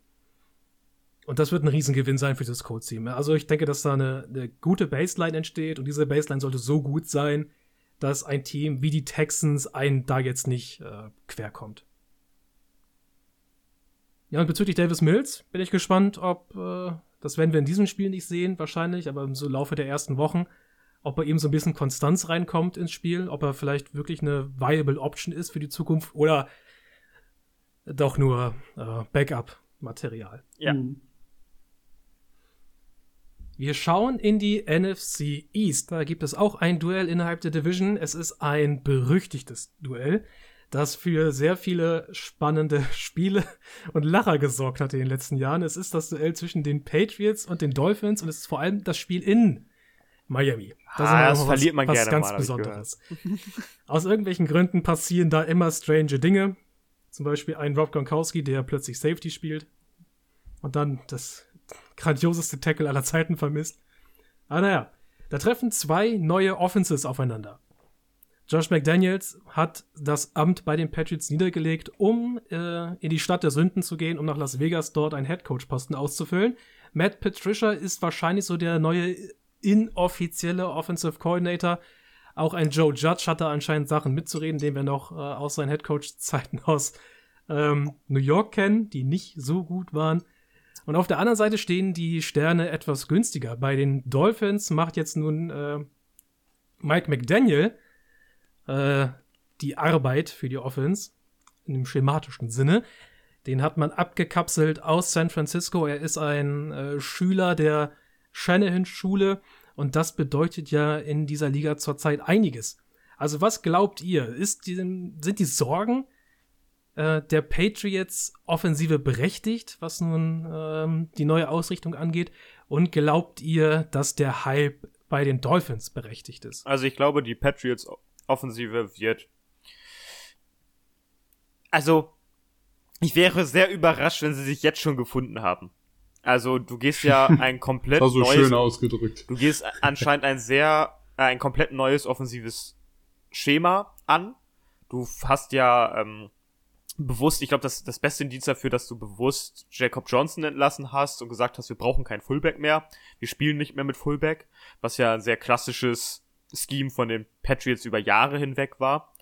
Und das wird ein Riesengewinn sein für das Code-Team. Also ich denke, dass da eine, eine, gute Baseline entsteht und diese Baseline sollte so gut sein, dass ein Team wie die Texans einen da jetzt nicht äh, querkommt. Ja, und bezüglich Davis Mills bin ich gespannt, ob äh, das werden wir in diesem Spiel nicht sehen, wahrscheinlich, aber im Laufe der ersten Wochen, ob bei ihm so ein bisschen Konstanz reinkommt ins Spiel, ob er vielleicht wirklich eine viable Option ist für die Zukunft oder doch nur äh, Backup-Material. Ja. Mhm. Wir schauen in die NFC East. Da gibt es auch ein Duell innerhalb der Division. Es ist ein berüchtigtes Duell das für sehr viele spannende [laughs] Spiele und Lacher gesorgt hat in den letzten Jahren. Es ist das Duell zwischen den Patriots und den Dolphins und es ist vor allem das Spiel in Miami. Das, ah, das verliert man was gerne ganz mal, Besonderes. [laughs] Aus irgendwelchen Gründen passieren da immer strange Dinge. Zum Beispiel ein Rob Gronkowski, der plötzlich Safety spielt und dann das grandioseste Tackle aller Zeiten vermisst. Aber naja, da treffen zwei neue Offenses aufeinander. Josh McDaniels hat das Amt bei den Patriots niedergelegt, um äh, in die Stadt der Sünden zu gehen, um nach Las Vegas dort einen Headcoach-Posten auszufüllen. Matt Patricia ist wahrscheinlich so der neue inoffizielle Offensive Coordinator. Auch ein Joe Judge hat da anscheinend Sachen mitzureden, den wir noch äh, aus seinen Headcoach-Zeiten aus ähm, New York kennen, die nicht so gut waren. Und auf der anderen Seite stehen die Sterne etwas günstiger. Bei den Dolphins macht jetzt nun äh, Mike McDaniel äh, die Arbeit für die Offense in dem schematischen Sinne. Den hat man abgekapselt aus San Francisco. Er ist ein äh, Schüler der Shanahan-Schule und das bedeutet ja in dieser Liga zurzeit einiges. Also was glaubt ihr? Ist die, sind die Sorgen äh, der Patriots Offensive berechtigt, was nun ähm, die neue Ausrichtung angeht? Und glaubt ihr, dass der Hype bei den Dolphins berechtigt ist? Also ich glaube, die Patriots Offensive wird. Also, ich wäre sehr überrascht, wenn sie sich jetzt schon gefunden haben. Also, du gehst ja [laughs] ein komplett so neues. schön ausgedrückt. Du gehst anscheinend ein sehr, äh, ein komplett neues offensives Schema an. Du hast ja ähm, bewusst, ich glaube, das das beste Indiz dafür, dass du bewusst Jacob Johnson entlassen hast und gesagt hast, wir brauchen kein Fullback mehr. Wir spielen nicht mehr mit Fullback, was ja ein sehr klassisches Scheme von den Patriots über Jahre hinweg war.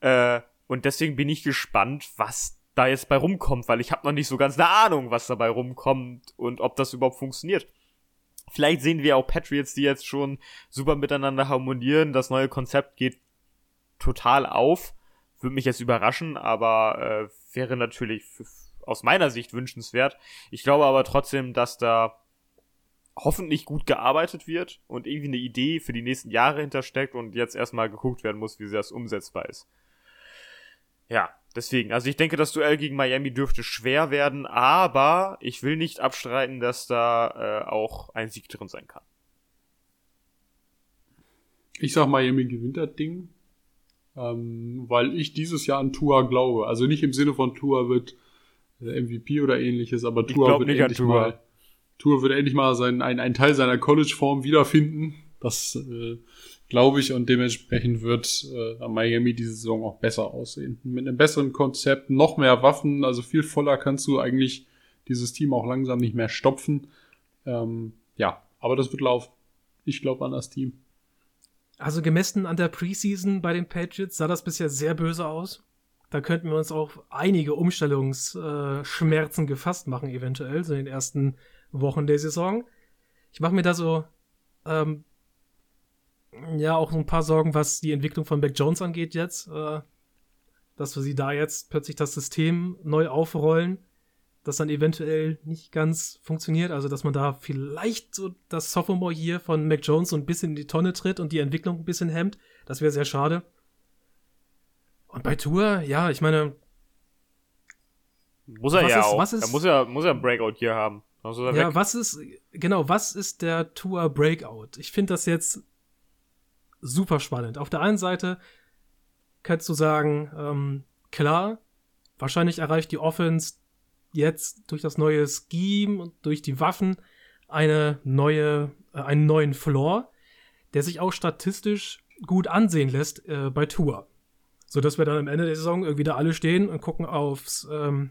Äh, und deswegen bin ich gespannt, was da jetzt bei rumkommt, weil ich habe noch nicht so ganz eine Ahnung, was dabei rumkommt und ob das überhaupt funktioniert. Vielleicht sehen wir auch Patriots, die jetzt schon super miteinander harmonieren. Das neue Konzept geht total auf. Würde mich jetzt überraschen, aber äh, wäre natürlich aus meiner Sicht wünschenswert. Ich glaube aber trotzdem, dass da hoffentlich gut gearbeitet wird und irgendwie eine Idee für die nächsten Jahre hintersteckt und jetzt erstmal geguckt werden muss, wie sehr das umsetzbar ist. Ja, deswegen. Also ich denke, das Duell gegen Miami dürfte schwer werden, aber ich will nicht abstreiten, dass da äh, auch ein Sieg drin sein kann. Ich sag Miami gewinnt das Ding, ähm, weil ich dieses Jahr an Tua glaube. Also nicht im Sinne von Tua wird äh, MVP oder ähnliches, aber Tua wird endlich mal Tua wird endlich mal seinen, einen, einen Teil seiner College-Form wiederfinden. Das äh, glaube ich, und dementsprechend wird äh, Miami diese Saison auch besser aussehen. Mit einem besseren Konzept, noch mehr Waffen, also viel voller kannst du eigentlich dieses Team auch langsam nicht mehr stopfen. Ähm, ja, aber das wird laufen. Ich glaube an das Team. Also gemessen an der Preseason bei den Patriots sah das bisher sehr böse aus. Da könnten wir uns auch einige Umstellungsschmerzen äh, gefasst machen, eventuell, so in den ersten Wochen der Saison. Ich mache mir da so ähm, ja auch ein paar Sorgen, was die Entwicklung von Mac Jones angeht jetzt. Äh, dass wir sie da jetzt plötzlich das System neu aufrollen, das dann eventuell nicht ganz funktioniert. Also, dass man da vielleicht so das Sophomore hier von Mac Jones so ein bisschen in die Tonne tritt und die Entwicklung ein bisschen hemmt. Das wäre sehr schade. Und bei Tour, ja, ich meine. Muss er ja ist, auch. Was ist, er muss ja, muss ja ein Breakout hier haben. Also ja, weg. was ist, genau, was ist der Tour Breakout? Ich finde das jetzt super spannend. Auf der einen Seite kannst du sagen, ähm, klar, wahrscheinlich erreicht die Offense jetzt durch das neue Scheme und durch die Waffen eine neue, äh, einen neuen Floor, der sich auch statistisch gut ansehen lässt äh, bei Tour. So dass wir dann am Ende der Saison irgendwie da alle stehen und gucken aufs, ähm,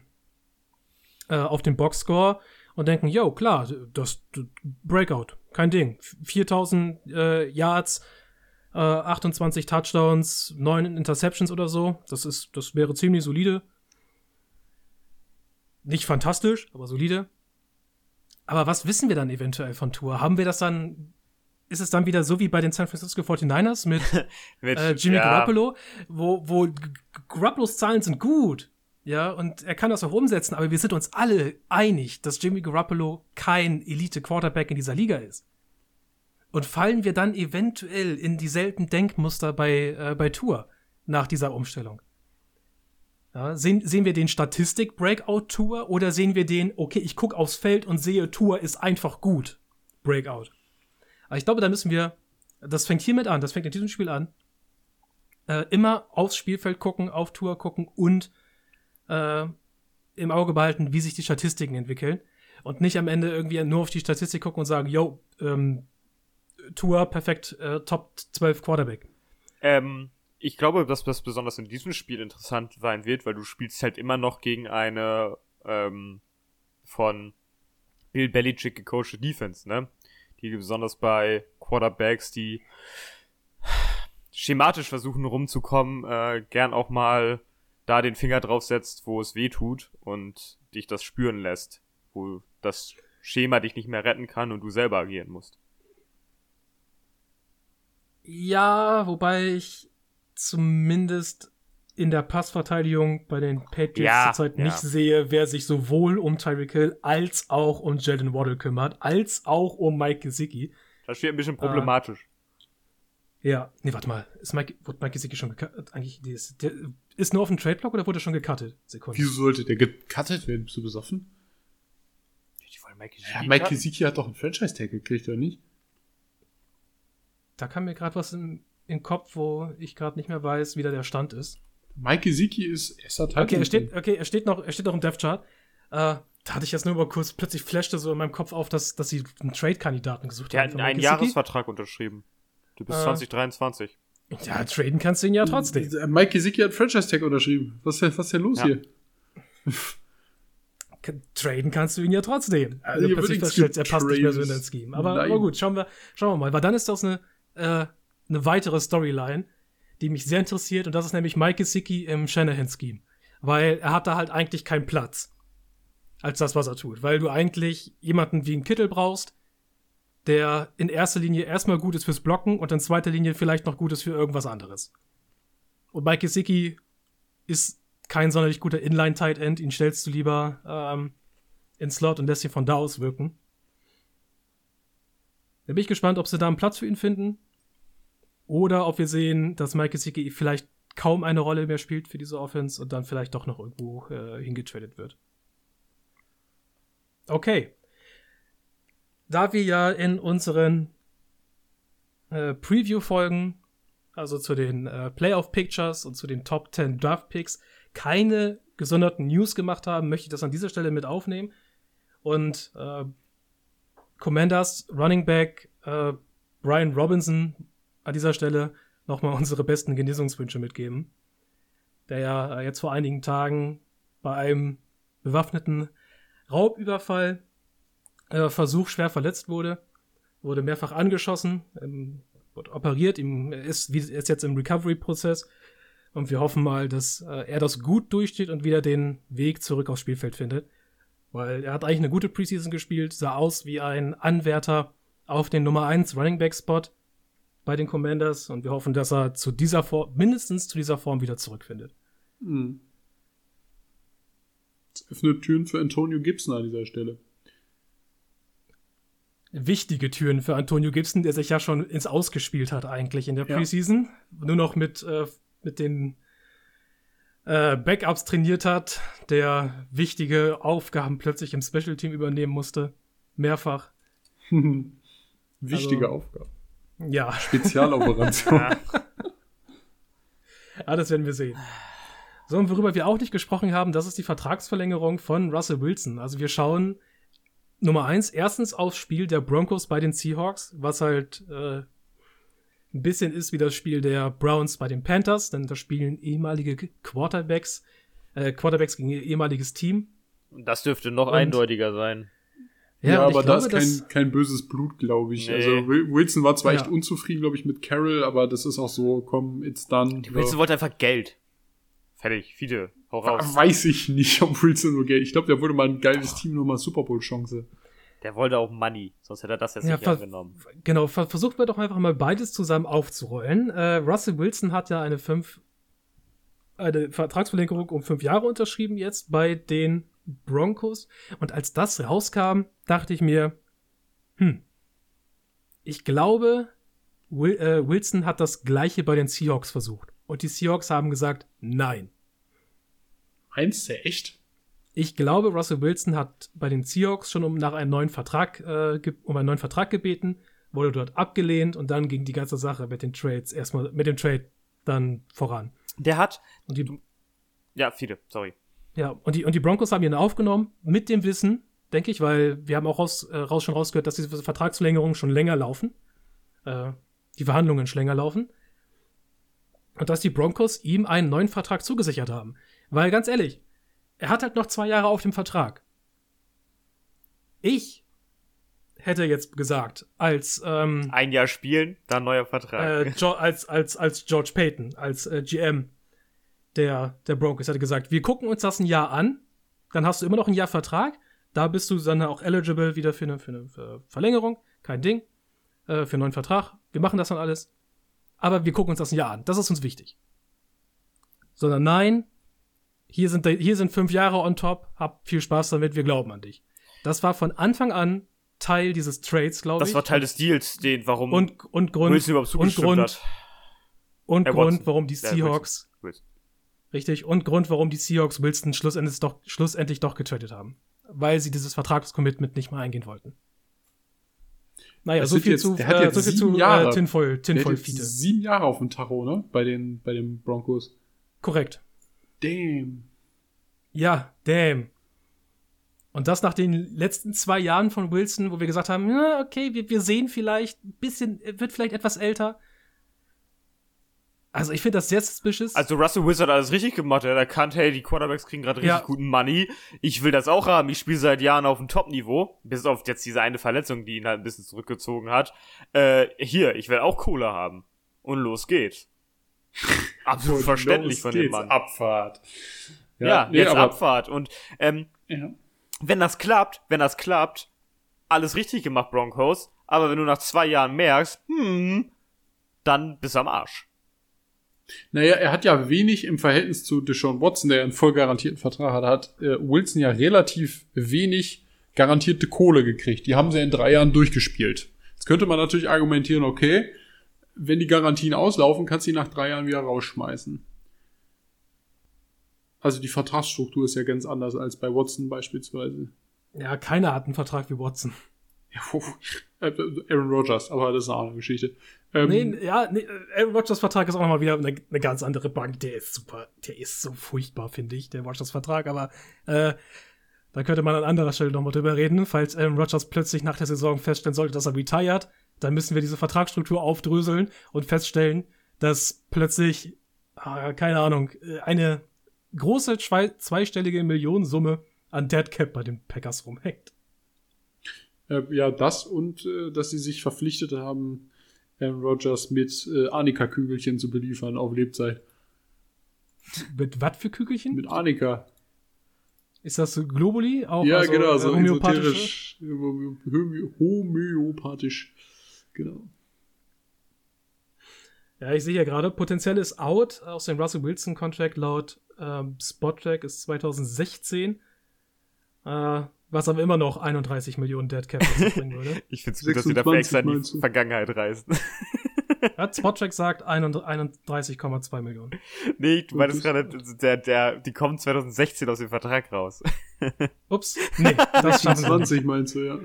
äh, auf den Boxscore und denken, yo, klar, das Breakout, kein Ding. 4000 äh, Yards, äh, 28 Touchdowns, 9 Interceptions oder so. Das ist, das wäre ziemlich solide. Nicht fantastisch, aber solide. Aber was wissen wir dann eventuell von Tour? Haben wir das dann ist es dann wieder so wie bei den San Francisco 49ers mit, [laughs] mit äh, Jimmy ja. Garoppolo, wo, wo Garoppolos Zahlen sind gut, ja, und er kann das auch umsetzen, aber wir sind uns alle einig, dass Jimmy Garoppolo kein Elite-Quarterback in dieser Liga ist. Und fallen wir dann eventuell in dieselben Denkmuster bei, äh, bei Tour nach dieser Umstellung? Ja, sehen, sehen wir den Statistik-Breakout-Tour oder sehen wir den, okay, ich gucke aufs Feld und sehe, Tour ist einfach gut, Breakout? Aber ich glaube, da müssen wir, das fängt hiermit an, das fängt in diesem Spiel an, äh, immer aufs Spielfeld gucken, auf Tour gucken und äh, im Auge behalten, wie sich die Statistiken entwickeln. Und nicht am Ende irgendwie nur auf die Statistik gucken und sagen, yo, ähm, Tour perfekt, äh, Top 12 Quarterback. Ähm, ich glaube, dass das besonders in diesem Spiel interessant sein wird, weil du spielst halt immer noch gegen eine ähm, von Bill Belichick gecoachte Defense, ne? Die besonders bei Quarterbacks, die schematisch versuchen rumzukommen, äh, gern auch mal da den Finger drauf setzt, wo es weh tut und dich das spüren lässt, wo das Schema dich nicht mehr retten kann und du selber agieren musst. Ja, wobei ich zumindest in der Passverteidigung bei den Patriots ja, zurzeit ja. nicht sehe, wer sich sowohl um Tyreek Hill als auch um Jalen Waddle kümmert, als auch um Mike Gesicki. Das steht ein bisschen problematisch. Äh, ja, nee, warte mal. Ist Mike, wurde Mike Gesicki schon gecuttet? Eigentlich, der ist, der ist nur auf dem Trade-Block oder wurde er schon gecuttet? Sekunde. Wieso sollte der gecuttet werden? Bist du besoffen? Mike Gesicki, ja, Mike Gesicki hat doch einen Franchise-Tag gekriegt, oder nicht? Da kam mir gerade was in, in den Kopf, wo ich gerade nicht mehr weiß, wie da der Stand ist. Mike Gesicki ist erster Teil. Okay, er steht, okay, er steht noch, er steht noch im Death Chart. Äh, da hatte ich jetzt nur mal kurz, plötzlich flashte so in meinem Kopf auf, dass, dass sie einen Trade-Kandidaten gesucht haben. Der hat einen Jahresvertrag unterschrieben. Du bist äh, 2023. Ja, traden kannst du ihn ja trotzdem. Mike Gesicki hat Franchise-Tag unterschrieben. Was ist denn, was ist denn los ja. hier? traden kannst du ihn ja trotzdem. Also ja, plötzlich feststellst, er passt nicht mehr so in dein Scheme. Aber, aber, gut, schauen wir, schauen wir mal. Weil dann ist das eine, äh, eine weitere Storyline, die mich sehr interessiert. Und das ist nämlich Mike Gesicki im Shanahan-Scheme. Weil er hat da halt eigentlich keinen Platz. Als das, was er tut. Weil du eigentlich jemanden wie einen Kittel brauchst, der in erster Linie erstmal gut ist fürs Blocken und in zweiter Linie vielleicht noch gut ist für irgendwas anderes. Und Mike Gesicki ist kein sonderlich guter Inline-Tight End. Ihn stellst du lieber ähm, in Slot und lässt ihn von da aus wirken. Da bin ich gespannt, ob sie da einen Platz für ihn finden. Oder ob wir sehen, dass Mike Gesicki vielleicht kaum eine Rolle mehr spielt für diese Offense und dann vielleicht doch noch irgendwo äh, hingetradet wird. Okay. Da wir ja in unseren äh, Preview-Folgen, also zu den äh, Playoff-Pictures und zu den Top 10 Draft-Picks, keine gesonderten News gemacht haben, möchte ich das an dieser Stelle mit aufnehmen. Und äh, Commanders Running Back äh, Brian Robinson an dieser Stelle nochmal [laughs] unsere besten Genesungswünsche mitgeben. Der ja jetzt vor einigen Tagen bei einem bewaffneten Raubüberfall äh, Versuch schwer verletzt wurde, wurde mehrfach angeschossen, ähm, wurde operiert, ihm ist, ist jetzt im Recovery-Prozess und wir hoffen mal, dass äh, er das gut durchsteht und wieder den Weg zurück aufs Spielfeld findet. Weil er hat eigentlich eine gute Preseason gespielt, sah aus wie ein Anwärter auf den Nummer 1 Running Back Spot bei den Commanders und wir hoffen, dass er zu dieser Form, mindestens zu dieser Form wieder zurückfindet. Mhm. Das öffnet Türen für Antonio Gibson an dieser Stelle. Wichtige Türen für Antonio Gibson, der sich ja schon ins Ausgespielt hat eigentlich in der Preseason. Ja. Nur noch mit äh, mit den äh, Backups trainiert hat, der wichtige Aufgaben plötzlich im Special Team übernehmen musste. Mehrfach. [laughs] Wichtige also, Aufgaben. Ja. Spezialoperation. [laughs] ja. ah, das werden wir sehen. So, und worüber wir auch nicht gesprochen haben, das ist die Vertragsverlängerung von Russell Wilson. Also wir schauen Nummer eins, erstens aufs Spiel der Broncos bei den Seahawks, was halt äh, ein bisschen ist wie das Spiel der Browns bei den Panthers, denn da spielen ehemalige Quarterbacks, äh, Quarterbacks gegen ihr ehemaliges Team. Und das dürfte noch und, eindeutiger sein. Ja, ja aber da ist kein, kein böses Blut, glaube ich. Nee. Also Wilson war zwar ja. echt unzufrieden, glaube ich, mit Carroll, aber das ist auch so, komm, it's done. Wilson wollte einfach Geld. Fertig, viele. Hau raus. Weiß ich nicht, ob Wilson nur Geld. Ich glaube, der wollte mal ein geiles Team nochmal Super Bowl-Chance. Der wollte auch Money, sonst hätte er das jetzt ja, nicht angenommen. Genau, versucht wir doch einfach mal beides zusammen aufzurollen. Äh, Russell Wilson hat ja eine fünf, eine Vertragsverlängerung um fünf Jahre unterschrieben jetzt bei den Broncos. Und als das rauskam, dachte ich mir, hm, ich glaube, Will, äh, Wilson hat das gleiche bei den Seahawks versucht. Und die Seahawks haben gesagt, nein. Meinst du echt? Ich glaube, Russell Wilson hat bei den Seahawks schon um nach einem neuen Vertrag, äh, um einen neuen Vertrag gebeten, wurde dort abgelehnt und dann ging die ganze Sache mit den Trades erstmal mit dem Trade dann voran. Der hat und die ja viele, sorry. Ja und die und die Broncos haben ihn aufgenommen mit dem Wissen, denke ich, weil wir haben auch raus, äh, raus schon rausgehört, dass diese Vertragsverlängerungen schon länger laufen, äh, die Verhandlungen schon länger laufen und dass die Broncos ihm einen neuen Vertrag zugesichert haben. Weil ganz ehrlich, er hat halt noch zwei Jahre auf dem Vertrag. Ich hätte jetzt gesagt, als ähm, ein Jahr spielen, dann neuer Vertrag. Äh, als, als, als George Payton, als äh, GM der, der Broncos, hätte gesagt, wir gucken uns das ein Jahr an, dann hast du immer noch ein Jahr Vertrag, da bist du dann auch eligible wieder für eine, für eine für Verlängerung, kein Ding, äh, für einen neuen Vertrag. Wir machen das dann alles. Aber wir gucken uns das ein Jahr an. Das ist uns wichtig. Sondern nein, hier sind, hier sind fünf Jahre on top, hab viel Spaß damit, wir glauben an dich. Das war von Anfang an Teil dieses Trades, glaube ich. Das war Teil des Deals, den, warum und, und Grund, Wilson überhaupt und Grund, hat. Und äh, Grund, warum die Seahawks, Wilson. Wilson. richtig, und Grund, warum die Seahawks Wilson schlussendlich doch, schlussendlich doch getradet haben. Weil sie dieses Vertragscommitment nicht mehr eingehen wollten. Naja, so viel, jetzt, zu, äh, so viel zu Jahre. Äh, Tinfoil, Tinfoil Fiete. Sieben Jahre auf dem Tacho, ne? Bei den, bei den Broncos. Korrekt. Damn. Ja, damn. Und das nach den letzten zwei Jahren von Wilson, wo wir gesagt haben, ja, okay, wir, wir sehen vielleicht ein bisschen, wird vielleicht etwas älter. Also ich finde das sehr suspicious. Also Russell Wizard hat alles richtig gemacht. Er hat erkannt, hey, die Quarterbacks kriegen gerade richtig ja. guten Money. Ich will das auch haben. Ich spiele seit Jahren auf dem Top-Niveau. Bis auf jetzt diese eine Verletzung, die ihn halt ein bisschen zurückgezogen hat. Äh, hier, ich will auch Kohle haben. Und los geht's. [laughs] Absolut verständlich von dem Mann. Abfahrt. Ja, ja nee, jetzt Abfahrt. Und ähm, ja. wenn das klappt, wenn das klappt, alles richtig gemacht, Broncos. Aber wenn du nach zwei Jahren merkst, hm, dann bist du am Arsch. Naja, er hat ja wenig im Verhältnis zu Deshaun Watson, der einen voll garantierten Vertrag hat, hat äh, Wilson ja relativ wenig garantierte Kohle gekriegt. Die haben sie in drei Jahren durchgespielt. Jetzt könnte man natürlich argumentieren, okay, wenn die Garantien auslaufen, kannst du sie nach drei Jahren wieder rausschmeißen. Also die Vertragsstruktur ist ja ganz anders als bei Watson beispielsweise. Ja, keiner hat einen Vertrag wie Watson. Ja, äh, Aaron Rodgers, aber das ist eine andere Geschichte. Ähm, nee, ja, nee, Aaron Rodgers Vertrag ist auch nochmal wieder eine, eine, ganz andere Bank. Der ist super, der ist so furchtbar, finde ich, der Rodgers Vertrag, aber äh, da könnte man an anderer Stelle nochmal drüber reden. Falls Aaron Rodgers plötzlich nach der Saison feststellen sollte, dass er retired, dann müssen wir diese Vertragsstruktur aufdröseln und feststellen, dass plötzlich, äh, keine Ahnung, äh, eine große zweistellige Millionensumme an Dead Cap bei den Packers rumhängt. Äh, ja, das und äh, dass sie sich verpflichtet haben, Aaron Rodgers mit Arnika-Kügelchen zu beliefern auf Lebzeit. Mit was für Kügelchen? Mit Arnika. Ist das Globuli? Auch ja, also, genau, so äh, homöopathisch. Homöopathisch. Genau. Ja, ich sehe ja gerade, potenziell ist out aus dem Russell Wilson Contract laut ähm, Spottrack ist 2016. Äh, was aber immer noch 31 Millionen Dead Cap bringen würde. [laughs] ich finde es gut, dass sie dafür extra in die Vergangenheit reisen. [laughs] ja, Spottrack sagt 31,2 Millionen. Nee, du meinst gerade, der, der, die kommen 2016 aus dem Vertrag raus. Ups, nee, das [laughs] schaffen 20 meinst du, ja.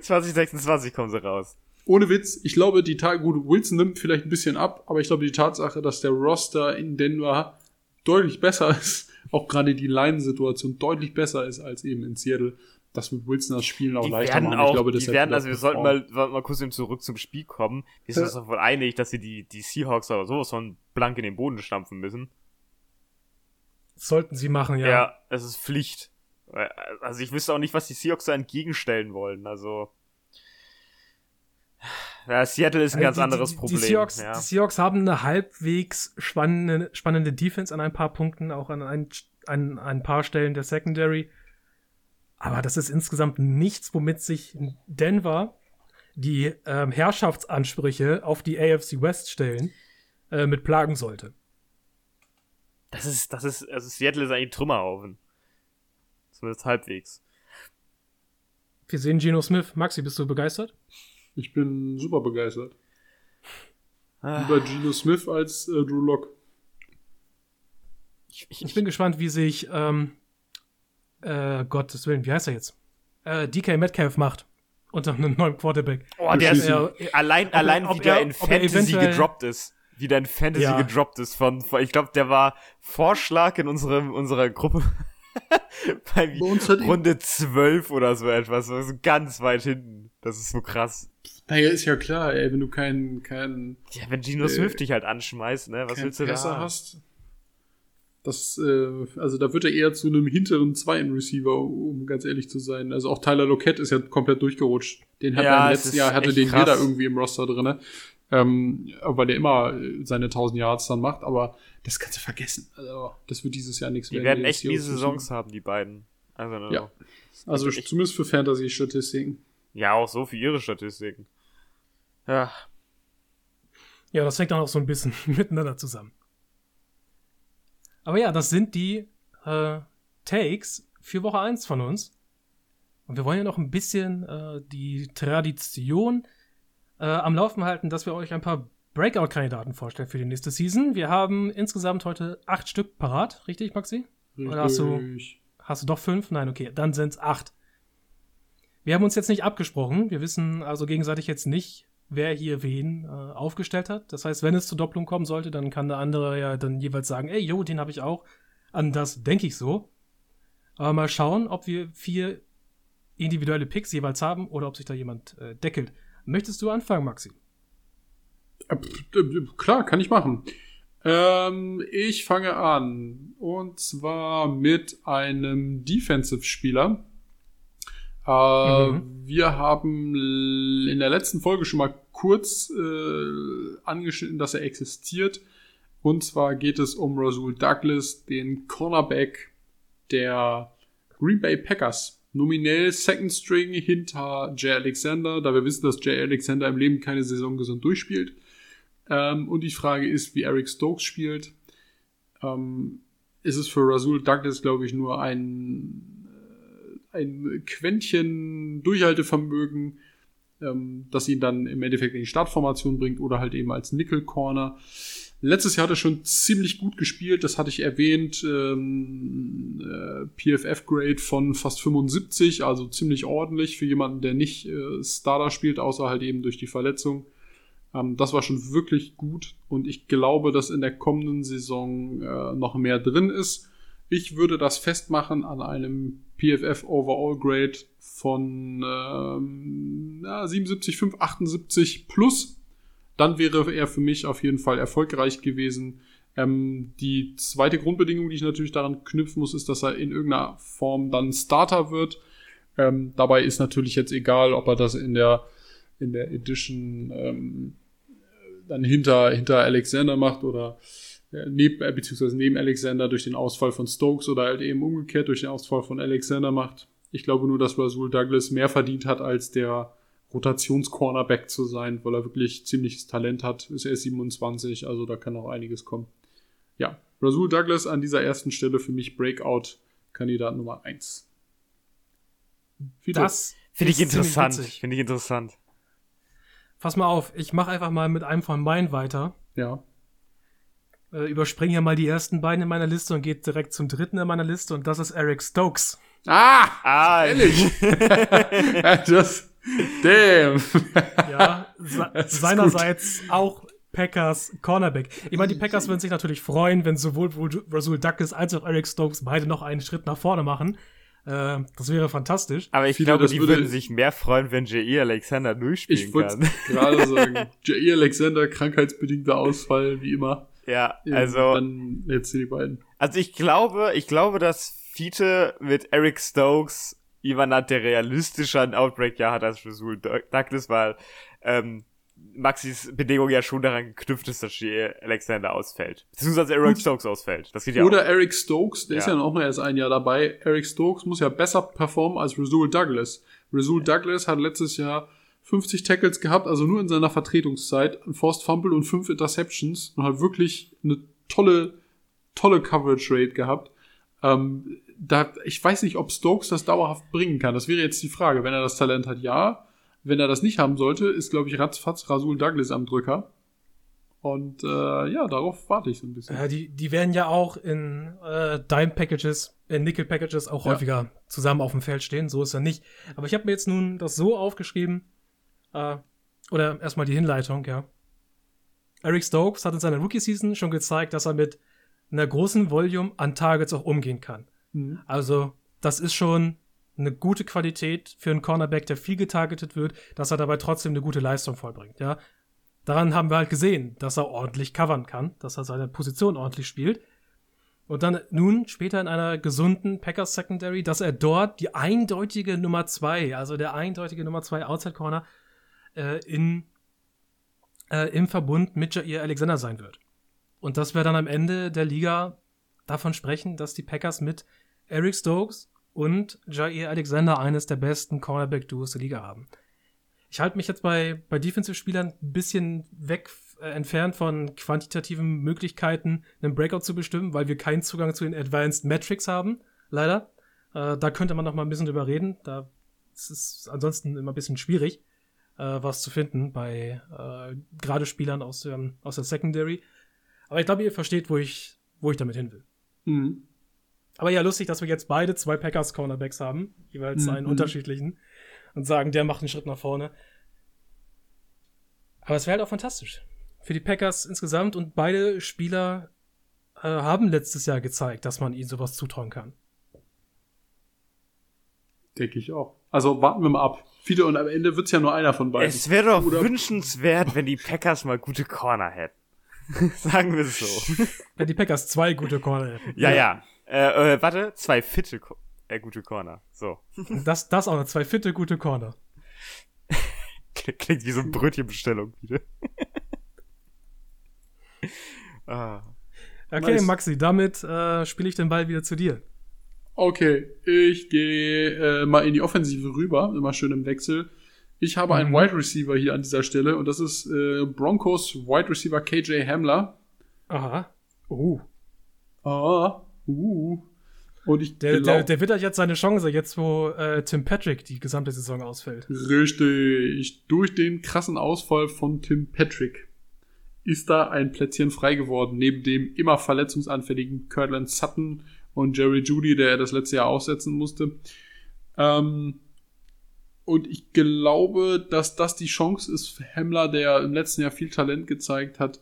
2026 kommen sie raus. Ohne Witz, ich glaube, die Tage, gut, Wilson nimmt vielleicht ein bisschen ab, aber ich glaube, die Tatsache, dass der Roster in Denver deutlich besser [laughs] ist, auch gerade die Line-Situation deutlich besser ist als eben in Seattle. Das wird Wilson das Spielen auch die leichter machen. Auch, ich glaube, das die werden, also wir sollten mal, mal kurz eben zurück zum Spiel kommen. Wir sind uns doch wohl einig, dass sie die, die Seahawks oder sowas von blank in den Boden stampfen müssen. Sollten sie machen, ja. Ja, es ist Pflicht. Also ich wüsste auch nicht, was die Seahawks da entgegenstellen wollen. Also ja, Seattle ist ein also ganz die, anderes die, Problem. Die Seahawks, ja. die Seahawks haben eine halbwegs spannende, spannende Defense an ein paar Punkten, auch an ein, an ein paar Stellen der Secondary. Aber das ist insgesamt nichts, womit sich Denver die ähm, Herrschaftsansprüche auf die AFC West stellen, äh, mit plagen sollte. Das ist, das ist, also Seattle ist eigentlich ein Trümmerhaufen. Zumindest halbwegs. Wir sehen Geno Smith. Maxi, bist du begeistert? Ich bin super begeistert. Ah. Lieber Geno Smith als äh, Drew Lock. Ich, ich, ich, bin gespannt, wie sich, ähm, äh, Gottes Willen, wie heißt er jetzt? Äh, DK Metcalf macht unter einem neuen Quarterback. Oh, der ist ja, allein, ob allein er, wie der in Fantasy gedroppt ist. Wie der in Fantasy ja. gedroppt ist von, von ich glaube, der war Vorschlag in unserem, unserer Gruppe. [laughs] Bei Runde 12 oder so etwas, so ganz weit hinten. Das ist so krass. Naja, ist ja klar, ey, wenn du keinen, keinen. Ja, wenn Gino äh, Smith dich halt anschmeißt, ne? Was willst du Pässe da? hast. Das, äh, also da wird er eher zu einem hinteren zweiten Receiver, um ganz ehrlich zu sein. Also auch Tyler Lockett ist ja komplett durchgerutscht. Den hat ja, er im letzten Jahr, hatte den krass. jeder irgendwie im Roster drinne. Ähm, weil der immer seine 1000 Yards dann macht, aber das kannst du vergessen. Also, das wird dieses Jahr nichts mehr. Die werden echt miese Saisons haben, die beiden. Also, no. ja. also zumindest für Fantasy-Statistiken. Ja, auch so für ihre Statistiken. Ja. Ja, das hängt dann auch so ein bisschen [laughs] miteinander zusammen. Aber ja, das sind die äh, Takes für Woche 1 von uns. Und wir wollen ja noch ein bisschen äh, die Tradition äh, am Laufen halten, dass wir euch ein paar Breakout-Kandidaten vorstellen für die nächste Season. Wir haben insgesamt heute acht Stück parat, richtig, Maxi? Richtig. Oder hast du, hast du doch fünf? Nein, okay, dann sind es acht. Wir haben uns jetzt nicht abgesprochen. Wir wissen also gegenseitig jetzt nicht, wer hier wen äh, aufgestellt hat. Das heißt, wenn es zur Doppelung kommen sollte, dann kann der andere ja dann jeweils sagen, ey, jo, den habe ich auch. An das denke ich so. Aber mal schauen, ob wir vier individuelle Picks jeweils haben oder ob sich da jemand äh, deckelt. Möchtest du anfangen, Maxi? Klar, kann ich machen. Ähm, ich fange an. Und zwar mit einem Defensive-Spieler. Äh, mhm. Wir haben in der letzten Folge schon mal kurz äh, angeschnitten, dass er existiert. Und zwar geht es um Rasul Douglas, den Cornerback der Green Bay Packers. Nominell Second String hinter Jay Alexander, da wir wissen, dass Jay Alexander im Leben keine Saison gesund durchspielt. Ähm, und die Frage ist, wie Eric Stokes spielt. Ähm, ist es für Rasul Douglas, glaube ich, nur ein, äh, ein Quäntchen Durchhaltevermögen, ähm, das ihn dann im Endeffekt in die Startformation bringt oder halt eben als Nickel Corner. Letztes Jahr hat er schon ziemlich gut gespielt, das hatte ich erwähnt. Ähm, äh, PFF-Grade von fast 75, also ziemlich ordentlich für jemanden, der nicht äh, Starter spielt, außer halt eben durch die Verletzung. Ähm, das war schon wirklich gut und ich glaube, dass in der kommenden Saison äh, noch mehr drin ist. Ich würde das festmachen an einem PFF Overall Grade von ähm, ja, 77, 5, 78 plus. Dann wäre er für mich auf jeden Fall erfolgreich gewesen. Ähm, die zweite Grundbedingung, die ich natürlich daran knüpfen muss, ist, dass er in irgendeiner Form dann Starter wird. Ähm, dabei ist natürlich jetzt egal, ob er das in der in der Edition ähm, dann hinter, hinter Alexander macht oder äh, neben, äh, beziehungsweise neben Alexander durch den Ausfall von Stokes oder halt eben umgekehrt durch den Ausfall von Alexander macht. Ich glaube nur, dass Rasul Douglas mehr verdient hat, als der Rotations-Cornerback zu sein, weil er wirklich ziemliches Talent hat. Ist erst 27, also da kann auch einiges kommen. Ja, Rasul Douglas an dieser ersten Stelle für mich Breakout-Kandidat Nummer 1. Das finde ich interessant. Finde ich interessant. Pass mal auf, ich mache einfach mal mit einem von meinen weiter. Ja. Äh, überspringe hier mal die ersten beiden in meiner Liste und geht direkt zum dritten in meiner Liste und das ist Eric Stokes. Ah! Ah, ehrlich. [laughs] [laughs] das, damn. ja, [laughs] seinerseits auch Packers Cornerback. Ich meine, die Packers würden sich natürlich freuen, wenn sowohl Rasul Douglas als auch Eric Stokes beide noch einen Schritt nach vorne machen. Äh, das wäre fantastisch. Aber ich Viele, glaube, die würden sich mehr freuen, wenn J.E. Alexander durchspielen ich kann. Ich [laughs] gerade [laughs] sagen, J.E. Alexander, krankheitsbedingter Ausfall, wie immer. Ja, also. Dann jetzt die beiden. Also ich glaube, ich glaube, dass Fiete mit Eric Stokes jemand der realistischer ein Outbreak-Jahr hat als Rasul Douglas, weil ähm, Maxis Bedingung ja schon daran geknüpft ist, dass Alexander ausfällt. Beziehungsweise Eric Stokes ausfällt. Das geht ja Oder auch. Eric Stokes, der ja. ist ja noch mal erst ein Jahr dabei. Eric Stokes muss ja besser performen als Rasul Douglas. Rasul ja. Douglas hat letztes Jahr 50 Tackles gehabt, also nur in seiner Vertretungszeit, ein Forced Fumble und fünf Interceptions und hat wirklich eine tolle, tolle Coverage Rate gehabt. Ähm, da, ich weiß nicht, ob Stokes das dauerhaft bringen kann. Das wäre jetzt die Frage. Wenn er das Talent hat, ja. Wenn er das nicht haben sollte, ist, glaube ich, ratzfatz Rasul Douglas am Drücker. Und äh, ja, darauf warte ich so ein bisschen. Ja, die, die werden ja auch in äh, Dime-Packages, in Nickel-Packages auch ja. häufiger zusammen auf dem Feld stehen. So ist er nicht. Aber ich habe mir jetzt nun das so aufgeschrieben, äh, oder erstmal die Hinleitung, ja. Eric Stokes hat in seiner Rookie-Season schon gezeigt, dass er mit einer großen Volume an Targets auch umgehen kann. Mhm. Also, das ist schon eine gute Qualität für einen Cornerback, der viel getargetet wird, dass er dabei trotzdem eine gute Leistung vollbringt, ja. Daran haben wir halt gesehen, dass er ordentlich covern kann, dass er seine Position ordentlich spielt. Und dann nun später in einer gesunden Packers Secondary, dass er dort die eindeutige Nummer zwei, also der eindeutige Nummer zwei Outside Corner äh, in, äh, im Verbund mit Jair Alexander sein wird. Und dass wir dann am Ende der Liga davon sprechen, dass die Packers mit Eric Stokes und Jair Alexander eines der besten Cornerback-Duos der Liga haben. Ich halte mich jetzt bei, bei Defensive-Spielern ein bisschen weg äh, entfernt von quantitativen Möglichkeiten, einen Breakout zu bestimmen, weil wir keinen Zugang zu den Advanced Metrics haben, leider. Äh, da könnte man noch mal ein bisschen drüber reden. Da ist es ansonsten immer ein bisschen schwierig, äh, was zu finden bei äh, gerade Spielern aus, der, aus der Secondary. Aber ich glaube, ihr versteht, wo ich, wo ich damit hin will. Mhm. Aber ja, lustig, dass wir jetzt beide zwei Packers Cornerbacks haben, jeweils mhm. einen unterschiedlichen, und sagen, der macht einen Schritt nach vorne. Aber es wäre halt auch fantastisch. Für die Packers insgesamt und beide Spieler äh, haben letztes Jahr gezeigt, dass man ihnen sowas zutrauen kann. Denke ich auch. Also warten wir mal ab. Viele und am Ende wird's ja nur einer von beiden. Es wäre doch Oder wünschenswert, wenn die Packers mal gute Corner hätten. [laughs] Sagen wir es so. Wenn die Packers zwei gute Corner hätten. Ja, ja. Äh, äh, warte, zwei fitte äh, gute Corner. So. [laughs] Das, das auch noch, zwei fitte gute Corner. Klingt wie so eine Brötchenbestellung wieder. [laughs] ah. Okay, nice. Maxi, damit äh, spiele ich den Ball wieder zu dir. Okay, ich gehe äh, mal in die Offensive rüber, immer schön im Wechsel. Ich habe einen mhm. Wide Receiver hier an dieser Stelle und das ist äh, Broncos Wide Receiver KJ Hamler. Aha. Uh. Ah. Uh. Und ich der, glaub, der, der wird halt jetzt seine Chance, jetzt wo äh, Tim Patrick die gesamte Saison ausfällt. Richtig. Durch den krassen Ausfall von Tim Patrick ist da ein Plätzchen frei geworden, neben dem immer verletzungsanfälligen Kirtland Sutton und Jerry Judy, der er das letzte Jahr aussetzen musste. Ähm, und ich glaube, dass das die Chance ist für Hemmler, der im letzten Jahr viel Talent gezeigt hat,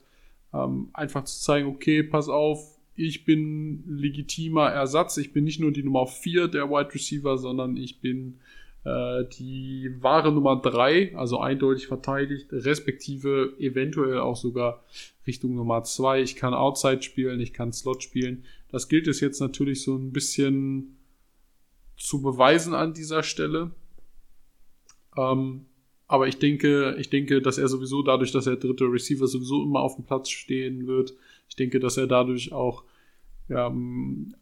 ähm, einfach zu zeigen, okay, pass auf, ich bin legitimer Ersatz. Ich bin nicht nur die Nummer 4 der Wide Receiver, sondern ich bin äh, die wahre Nummer 3, also eindeutig verteidigt, respektive eventuell auch sogar Richtung Nummer 2. Ich kann Outside spielen, ich kann Slot spielen. Das gilt es jetzt natürlich so ein bisschen zu beweisen an dieser Stelle. Ähm, aber ich denke, ich denke, dass er sowieso dadurch, dass er dritte Receiver sowieso immer auf dem Platz stehen wird, ich denke, dass er dadurch auch ja,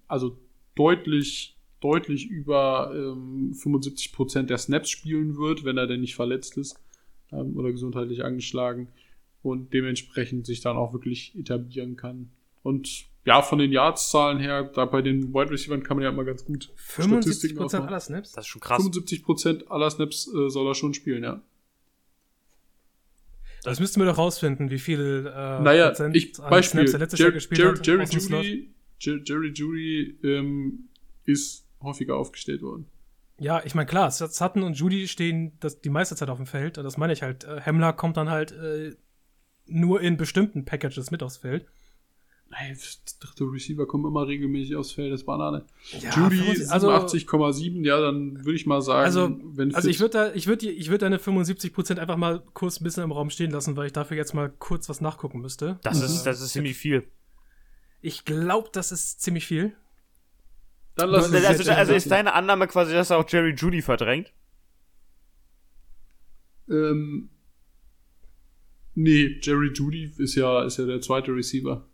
also deutlich, deutlich über ähm, 75 Prozent der Snaps spielen wird, wenn er denn nicht verletzt ist ähm, oder gesundheitlich angeschlagen und dementsprechend sich dann auch wirklich etablieren kann. Und ja, von den Yards-Zahlen her, da bei den Wide Receivers kann man ja immer ganz gut 75 Prozent aller Snaps? Das ist schon krass. 75 Prozent aller Snaps äh, soll er schon spielen, ja. Das müssten wir doch rausfinden, wie viel äh, naja, Prozent ich, Beispiel, Snaps er letztes Jer Jahr gespielt Jer hat. Jerry Judy, Jerry Judy ähm, ist häufiger aufgestellt worden. Ja, ich meine, klar, Sutton und Judy stehen das, die meiste Zeit auf dem Feld. Das meine ich halt. Äh, Hemmler kommt dann halt äh, nur in bestimmten Packages mit aufs Feld. Nein, dritte Receiver kommen immer regelmäßig aufs Feld, das Banane. Ja, Judy 87,7, also, ja, dann würde ich mal sagen, also, wenn Also ich würde da, ich würde ich würde deine 75% einfach mal kurz ein bisschen im Raum stehen lassen, weil ich dafür jetzt mal kurz was nachgucken müsste. Das ist, das ist ziemlich viel. Ich glaube, das ist ziemlich viel. Dann lass also, also, also ist deine Annahme quasi, dass er auch Jerry Judy verdrängt? Ähm, nee, Jerry Judy ist ja, ist ja der zweite Receiver.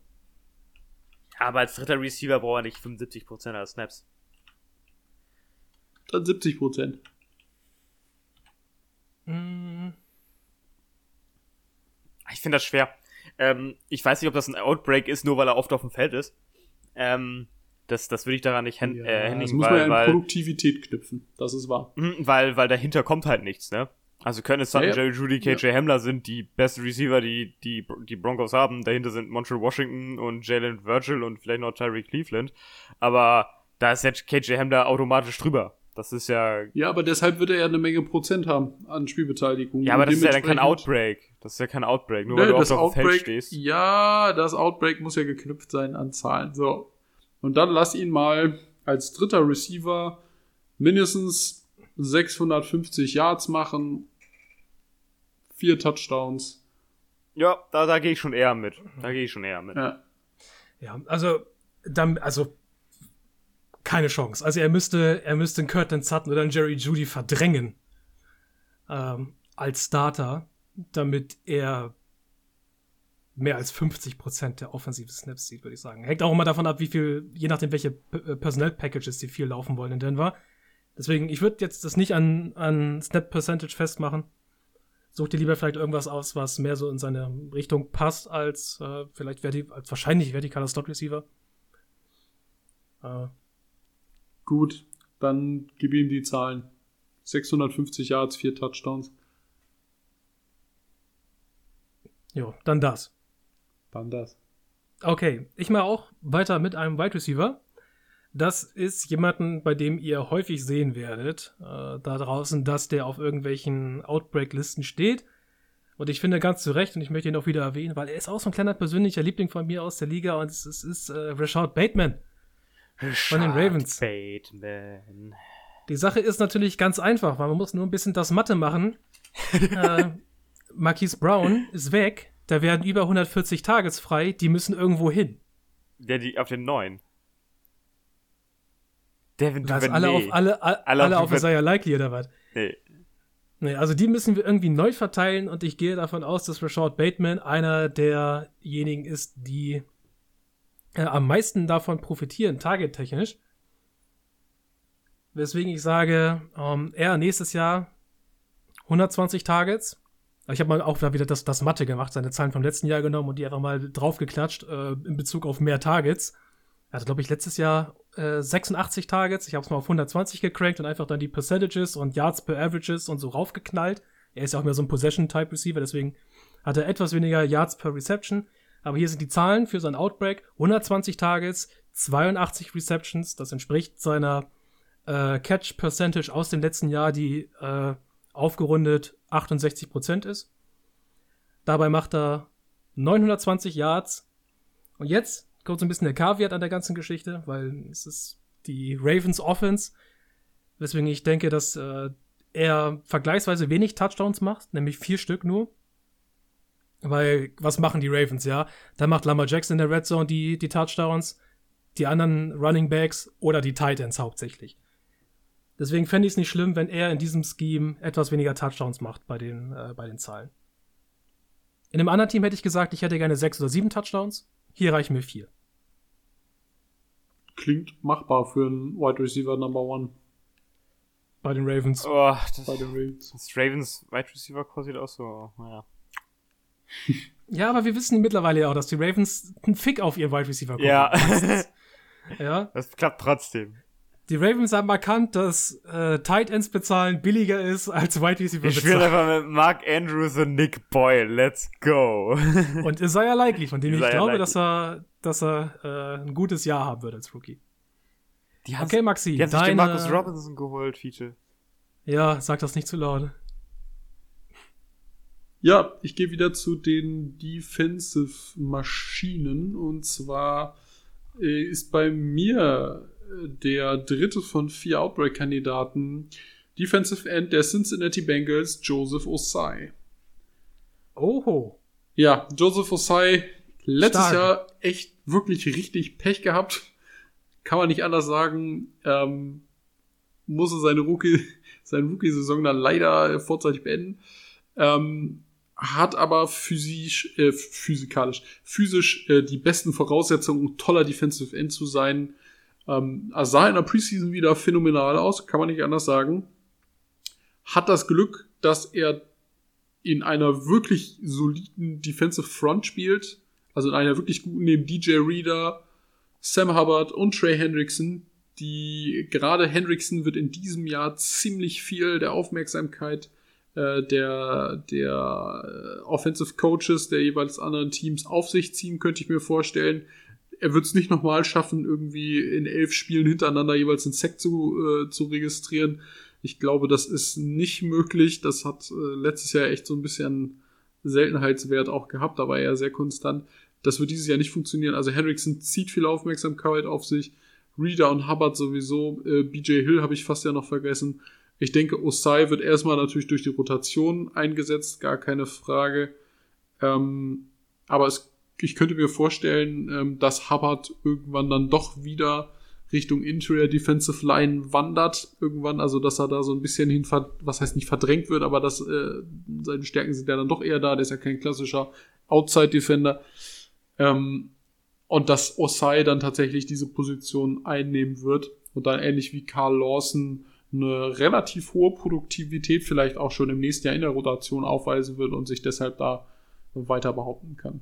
Aber als dritter Receiver braucht er nicht 75% aller Snaps. Dann 70%. Mm. Ich finde das schwer. Ähm, ich weiß nicht, ob das ein Outbreak ist, nur weil er oft auf dem Feld ist. Ähm, das, das würde ich daran nicht händigen. Ja, äh, das muss weil, man ja in Produktivität knüpfen. Das ist wahr. Mhm, weil, weil dahinter kommt halt nichts, ne? Also Curtis Sutton, ja. Jerry Judy, KJ ja. Hamler sind die besten Receiver, die, die die Broncos haben. Dahinter sind Montreal Washington und Jalen Virgil und vielleicht noch Tyree Cleveland. Aber da ist jetzt KJ Hamler automatisch drüber. Das ist ja. Ja, aber deshalb wird er ja eine Menge Prozent haben an Spielbeteiligung. Ja, aber das ist ja dann kein Outbreak. Das ist ja kein Outbreak, nur ne, weil du auf dem Feld stehst. Ja, das Outbreak muss ja geknüpft sein an Zahlen. So. Und dann lass ihn mal als dritter Receiver mindestens 650 Yards machen vier Touchdowns. Ja, da, da gehe ich schon eher mit. Da gehe ich schon eher mit. Ja, ja also, dann, also keine Chance. Also er müsste, er müsste einen Curtin Sutton oder einen Jerry Judy verdrängen ähm, als Starter, damit er mehr als 50% der offensive Snaps sieht, würde ich sagen. Hängt auch immer davon ab, wie viel, je nachdem, welche äh, Personnel-Packages die viel laufen wollen in Denver. Deswegen, ich würde jetzt das nicht an, an Snap Percentage festmachen such dir lieber vielleicht irgendwas aus, was mehr so in seine Richtung passt, als äh, vielleicht verti als wahrscheinlich vertikaler Slot Receiver. Äh. Gut, dann gib ihm die Zahlen. 650 Yards, 4 Touchdowns. Jo, dann das. Dann das. Okay, ich mache auch weiter mit einem Wide Receiver. Das ist jemanden, bei dem ihr häufig sehen werdet, äh, da draußen, dass der auf irgendwelchen Outbreak-Listen steht. Und ich finde ganz zu Recht, und ich möchte ihn auch wieder erwähnen, weil er ist auch so ein kleiner persönlicher Liebling von mir aus der Liga und es, es ist äh, Rashad Bateman. Von den Ravens. Bateman. Die Sache ist natürlich ganz einfach, weil man muss nur ein bisschen das Mathe machen. [laughs] äh, Marquise Brown ist weg, da werden über 140 Tages frei, die müssen irgendwo hin. Der, die auf den neuen. Devin Duvernay. alle auf, alle, alle, alle auf Isaiah Likely oder was? Nee. Nee, also die müssen wir irgendwie neu verteilen und ich gehe davon aus, dass Rashad Bateman einer derjenigen ist, die äh, am meisten davon profitieren, targettechnisch. Weswegen ich sage, ähm, er nächstes Jahr 120 Targets. Ich habe mal auch wieder das, das Mathe gemacht, seine Zahlen vom letzten Jahr genommen und die einfach mal draufgeklatscht äh, in Bezug auf mehr Targets. Er hatte, glaube ich, letztes Jahr äh, 86 Targets. Ich habe es mal auf 120 gecrankt und einfach dann die Percentages und Yards per Averages und so raufgeknallt. Er ist ja auch mehr so ein Possession-Type-Receiver, deswegen hat er etwas weniger Yards per Reception. Aber hier sind die Zahlen für sein Outbreak. 120 Targets, 82 Receptions. Das entspricht seiner äh, Catch Percentage aus dem letzten Jahr, die äh, aufgerundet 68% ist. Dabei macht er 920 Yards. Und jetzt kommt so ein bisschen der Kaviat an der ganzen Geschichte, weil es ist die Ravens Offense, weswegen ich denke, dass äh, er vergleichsweise wenig Touchdowns macht, nämlich vier Stück nur. Weil, was machen die Ravens, ja? Da macht Lamar Jackson in der Red Zone die, die Touchdowns, die anderen Running Backs oder die Titans hauptsächlich. Deswegen fände ich es nicht schlimm, wenn er in diesem Scheme etwas weniger Touchdowns macht bei den, äh, bei den Zahlen. In einem anderen Team hätte ich gesagt, ich hätte gerne sechs oder sieben Touchdowns. Hier reichen mir vier. Klingt machbar für einen Wide Receiver Number One. Bei den Ravens. Oh, das, bei den Ravens. Das Ravens Wide Receiver Core sieht auch so, naja. [laughs] ja, aber wir wissen mittlerweile ja auch, dass die Ravens einen Fick auf ihren Wide Receiver Core Ja. [laughs] ja. Das klappt trotzdem. Die Ravens haben erkannt, dass äh, Tight Ends bezahlen billiger ist als Wide Receiver bezahlen. Ich spiele einfach mit Mark Andrews und Nick Boyle. Let's go. [laughs] und Isaiah Likely, von dem Isaiah ich glaube, Likely. dass er, dass er äh, ein gutes Jahr haben wird als Rookie. Die okay, Maxi. Die haben deine... sich den Marcus Robinson geholt, Feature. Ja, sag das nicht zu laut. Ja, ich gehe wieder zu den Defensive Maschinen und zwar äh, ist bei mir der dritte von vier Outbreak-Kandidaten, Defensive End der Cincinnati Bengals, Joseph Osai. Oho. Ja, Joseph Osai, letztes Stark. Jahr echt wirklich richtig Pech gehabt. Kann man nicht anders sagen. Ähm, musste seine Rookie, [laughs] seine Rookie-Saison dann leider vorzeitig beenden. Ähm, hat aber physisch, äh, physikalisch, physisch äh, die besten Voraussetzungen, toller Defensive End zu sein. Ähm, also sah in der Preseason wieder phänomenal aus, kann man nicht anders sagen. Hat das Glück, dass er in einer wirklich soliden Defensive Front spielt, also in einer wirklich guten, neben DJ Reader, Sam Hubbard und Trey Hendrickson, die gerade Hendrickson wird in diesem Jahr ziemlich viel der Aufmerksamkeit der, der äh, Offensive Coaches der jeweils anderen Teams auf sich ziehen, könnte ich mir vorstellen er wird es nicht nochmal schaffen, irgendwie in elf Spielen hintereinander jeweils einen Sack zu, äh, zu registrieren. Ich glaube, das ist nicht möglich. Das hat äh, letztes Jahr echt so ein bisschen Seltenheitswert auch gehabt, aber er sehr konstant. Das wird dieses Jahr nicht funktionieren. Also Hendrickson zieht viel Aufmerksamkeit auf sich. Reader und Hubbard sowieso. Äh, BJ Hill habe ich fast ja noch vergessen. Ich denke, Osai wird erstmal natürlich durch die Rotation eingesetzt, gar keine Frage. Ähm, aber es ich könnte mir vorstellen, ähm, dass Hubbard irgendwann dann doch wieder Richtung Interior Defensive Line wandert irgendwann, also dass er da so ein bisschen hin, was heißt nicht verdrängt wird, aber dass äh, seine Stärken sind ja dann doch eher da, der ist ja kein klassischer Outside Defender. Ähm, und dass Osai dann tatsächlich diese Position einnehmen wird und dann ähnlich wie Carl Lawson eine relativ hohe Produktivität vielleicht auch schon im nächsten Jahr in der Rotation aufweisen wird und sich deshalb da weiter behaupten kann.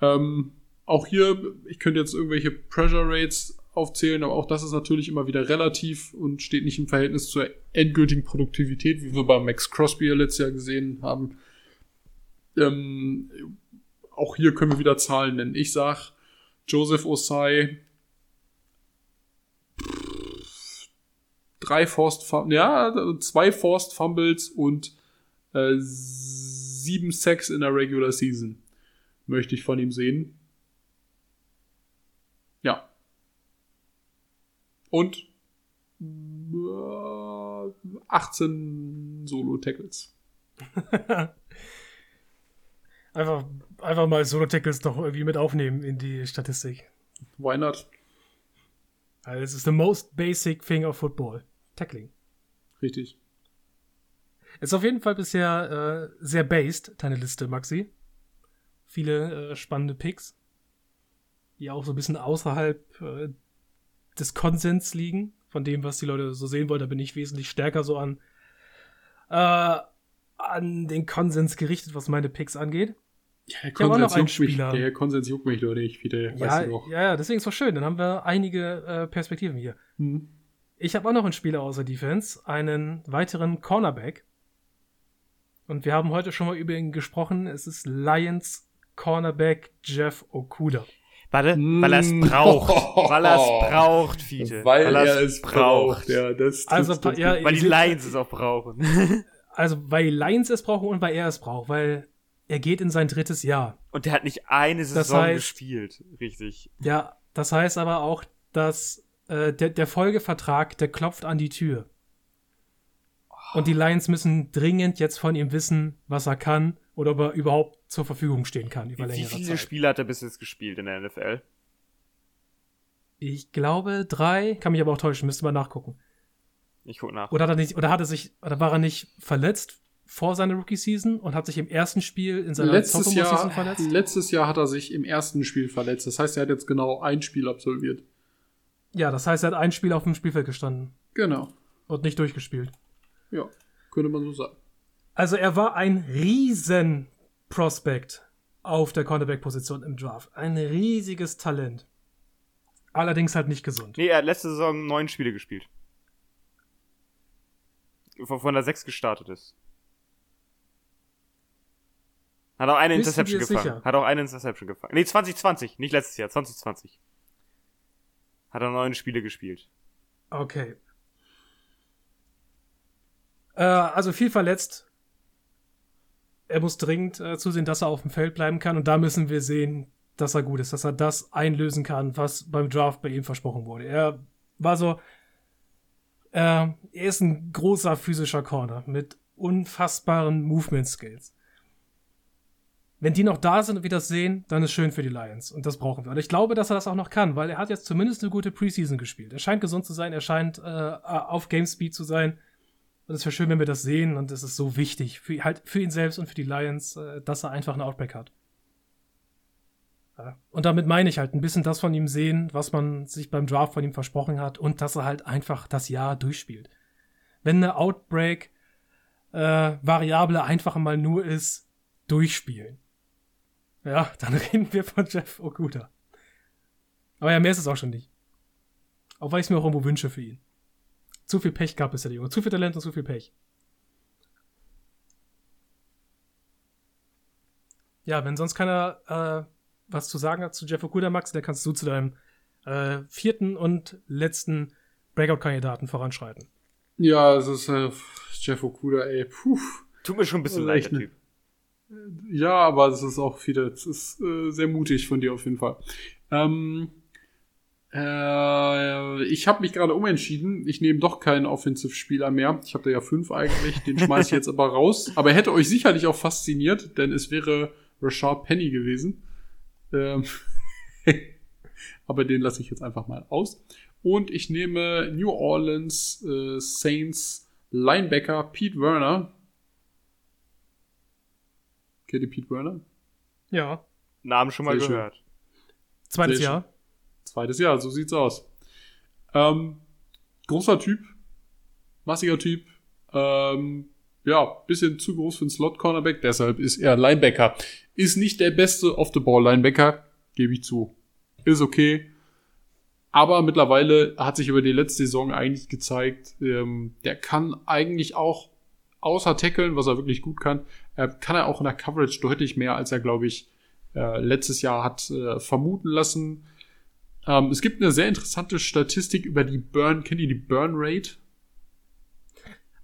Ähm, auch hier, ich könnte jetzt irgendwelche Pressure Rates aufzählen, aber auch das ist natürlich immer wieder relativ und steht nicht im Verhältnis zur endgültigen Produktivität, wie wir bei Max Crosby letztes Jahr gesehen haben. Ähm, auch hier können wir wieder Zahlen nennen. Ich sag, Joseph Osai drei Forced ja, zwei Forced Fumbles und äh, sieben Sacks in der Regular Season möchte ich von ihm sehen. Ja. Und äh, 18 Solo-Tackles. [laughs] einfach, einfach mal Solo-Tackles doch irgendwie mit aufnehmen in die Statistik. Why not? Also es ist the most basic thing of football. Tackling. Richtig. Ist auf jeden Fall bisher äh, sehr based, deine Liste, Maxi. Viele äh, spannende Picks, die auch so ein bisschen außerhalb äh, des Konsens liegen, von dem, was die Leute so sehen wollen. Da bin ich wesentlich stärker so an, äh, an den Konsens gerichtet, was meine Picks angeht. Ja, der Konsens, juckt mich, der Konsens juckt mich doch nicht, wie der, ja, weißt du. Ja, deswegen ist es schön. Dann haben wir einige äh, Perspektiven hier. Hm. Ich habe auch noch einen Spieler außer Defense, einen weiteren Cornerback. Und wir haben heute schon mal über ihn gesprochen. Es ist Lions Cornerback Jeff Okuda. Warte, weil er es mm. braucht. weil er es [laughs] braucht, Fiete. Weil, weil er es braucht. braucht. Ja, das also, ja, weil die Lions es auch brauchen. [laughs] also, weil die Lions es brauchen und weil er es braucht. Weil er geht in sein drittes Jahr. Und der hat nicht eine Saison das heißt, gespielt. Richtig. Ja, das heißt aber auch, dass äh, der, der Folgevertrag, der klopft an die Tür. Und die Lions müssen dringend jetzt von ihm wissen, was er kann oder ob er überhaupt zur Verfügung stehen kann über Wie viele Zeit. Spiele hat er bis jetzt gespielt in der NFL? Ich glaube drei, kann mich aber auch täuschen, müsste mal nachgucken. Ich gucke nach. Oder hat er nicht, oder hat er sich, oder war er nicht verletzt vor seiner Rookie-Season und hat sich im ersten Spiel in seiner letztes Jahr, verletzt? Letztes Jahr hat er sich im ersten Spiel verletzt. Das heißt, er hat jetzt genau ein Spiel absolviert. Ja, das heißt, er hat ein Spiel auf dem Spielfeld gestanden. Genau. Und nicht durchgespielt. Ja, könnte man so sagen. Also er war ein riesen Prospect auf der Cornerback-Position im Draft. Ein riesiges Talent. Allerdings halt nicht gesund. Nee, er hat letzte Saison neun Spiele gespielt. Von, von der sechs gestartet ist. Hat auch eine Interception gefangen. Sicher? Hat auch eine Interception gefangen. Nee, 2020, nicht letztes Jahr, 2020. Hat er neun Spiele gespielt. Okay. Äh, also viel verletzt. Er muss dringend äh, zusehen, dass er auf dem Feld bleiben kann. Und da müssen wir sehen, dass er gut ist, dass er das einlösen kann, was beim Draft bei ihm versprochen wurde. Er war so, äh, er ist ein großer physischer Corner mit unfassbaren Movement Skills. Wenn die noch da sind und wir das sehen, dann ist schön für die Lions. Und das brauchen wir. Und ich glaube, dass er das auch noch kann, weil er hat jetzt zumindest eine gute Preseason gespielt. Er scheint gesund zu sein, er scheint äh, auf Game Speed zu sein. Und es wäre schön, wenn wir das sehen. Und es ist so wichtig für, halt, für ihn selbst und für die Lions, äh, dass er einfach einen Outback hat. Ja. Und damit meine ich halt ein bisschen das von ihm sehen, was man sich beim Draft von ihm versprochen hat und dass er halt einfach das Jahr durchspielt. Wenn eine Outbreak äh, einfach mal nur ist, durchspielen. Ja, [laughs] dann reden wir von Jeff Okuda. Aber ja, mehr ist es auch schon nicht. Auch weil ich es mir auch irgendwo wünsche für ihn. Zu viel Pech gab es ja, der Junge. Zu viel Talent und zu viel Pech. Ja, wenn sonst keiner äh, was zu sagen hat zu Jeff Okuda, Max, dann kannst du zu deinem äh, vierten und letzten Breakout-Kandidaten voranschreiten. Ja, es ist äh, Jeff Okuda, ey, puh. Tut mir schon ein bisschen leid, der Typ. Ja, aber es ist auch wieder, es ist äh, sehr mutig von dir auf jeden Fall. Ähm, äh, ich habe mich gerade umentschieden. Ich nehme doch keinen Offensive-Spieler mehr. Ich habe da ja fünf eigentlich. Den schmeiße ich jetzt aber raus. Aber er hätte euch sicherlich auch fasziniert, denn es wäre Rashard Penny gewesen. Ähm [laughs] aber den lasse ich jetzt einfach mal aus. Und ich nehme New Orleans äh, Saints Linebacker Pete Werner. Kennt ihr Pete Werner? Ja. Namen schon mal Sehr gehört. Schön. Zweites Sehr Jahr. Schön. Zweites Jahr, so sieht's aus. Ähm, großer Typ, massiger Typ, ähm, ja, bisschen zu groß für einen Slot-Cornerback, deshalb ist er Linebacker. Ist nicht der beste Off-the-Ball-Linebacker, gebe ich zu. Ist okay. Aber mittlerweile hat sich über die letzte Saison eigentlich gezeigt, ähm, der kann eigentlich auch außer Tackeln, was er wirklich gut kann, äh, kann er auch in der Coverage deutlich mehr, als er, glaube ich, äh, letztes Jahr hat äh, vermuten lassen. Ähm, es gibt eine sehr interessante Statistik über die Burn. Kennt ihr die Burn Rate?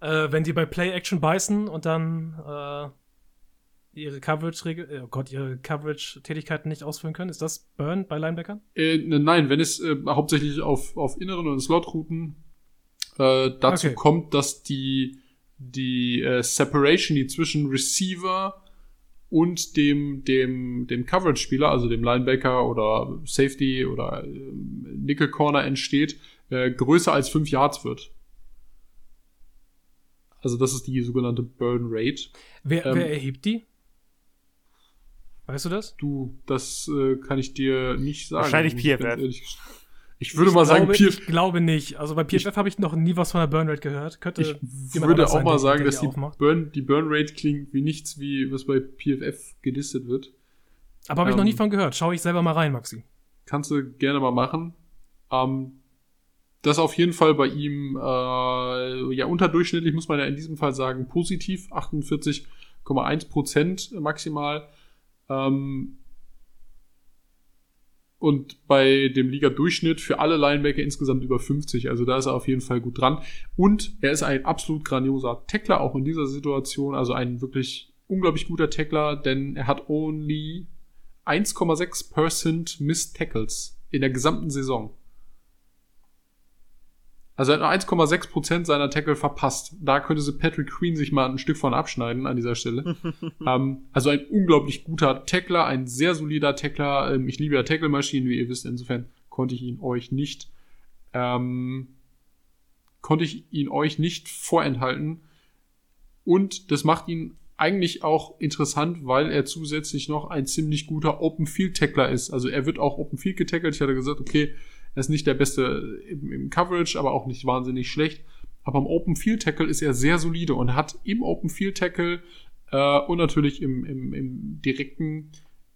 Äh, wenn die bei Play Action beißen und dann äh, ihre Coverage oh Gott, ihre Coverage-Tätigkeiten nicht ausführen können, ist das Burn bei Linebackern? Äh, ne, nein, wenn es äh, hauptsächlich auf, auf inneren und Slot-Routen äh, dazu okay. kommt, dass die die äh, Separation, die zwischen Receiver und dem, dem, dem Coverage-Spieler, also dem Linebacker oder Safety oder äh, Nickel Corner entsteht, äh, größer als 5 Yards wird. Also das ist die sogenannte Burn Rate. Wer, ähm, wer erhebt die? Weißt du das? Du, das äh, kann ich dir nicht sagen. Wahrscheinlich PFF. Ich würde ich mal glaube, sagen, PFF. Ich glaube nicht. Also bei PFF habe ich noch nie was von der Burn Rate gehört. Könnte ich würde auch sein, mal sagen, dass die Burn, die Burn Rate klingt wie nichts, wie was bei PFF gelistet wird. Aber habe ich ähm, noch nie von gehört. Schau ich selber mal rein, Maxi. Kannst du gerne mal machen. Ähm, das auf jeden Fall bei ihm äh, ja unterdurchschnittlich, muss man ja in diesem Fall sagen, positiv, 48,1 Prozent maximal. Ähm, und bei dem Liga-Durchschnitt für alle Linebacker insgesamt über 50. Also da ist er auf jeden Fall gut dran. Und er ist ein absolut grandioser Tackler, auch in dieser Situation. Also ein wirklich unglaublich guter Tackler, denn er hat only 1,6% Missed Tackles in der gesamten Saison. Also er hat nur 1,6 Prozent seiner Tackle verpasst. Da könnte sie Patrick Queen sich mal ein Stück von abschneiden an dieser Stelle. [laughs] ähm, also ein unglaublich guter Tackler, ein sehr solider Tackler. Ähm, ich liebe ja Tackle-Maschinen, wie ihr wisst. Insofern konnte ich ihn euch nicht, ähm, konnte ich ihn euch nicht vorenthalten. Und das macht ihn eigentlich auch interessant, weil er zusätzlich noch ein ziemlich guter Open Field Tackler ist. Also er wird auch Open Field getackelt. Ich hatte gesagt, okay, er ist nicht der Beste im, im Coverage, aber auch nicht wahnsinnig schlecht. Aber im Open Field Tackle ist er sehr solide und hat im Open Field Tackle äh, und natürlich im, im, im direkten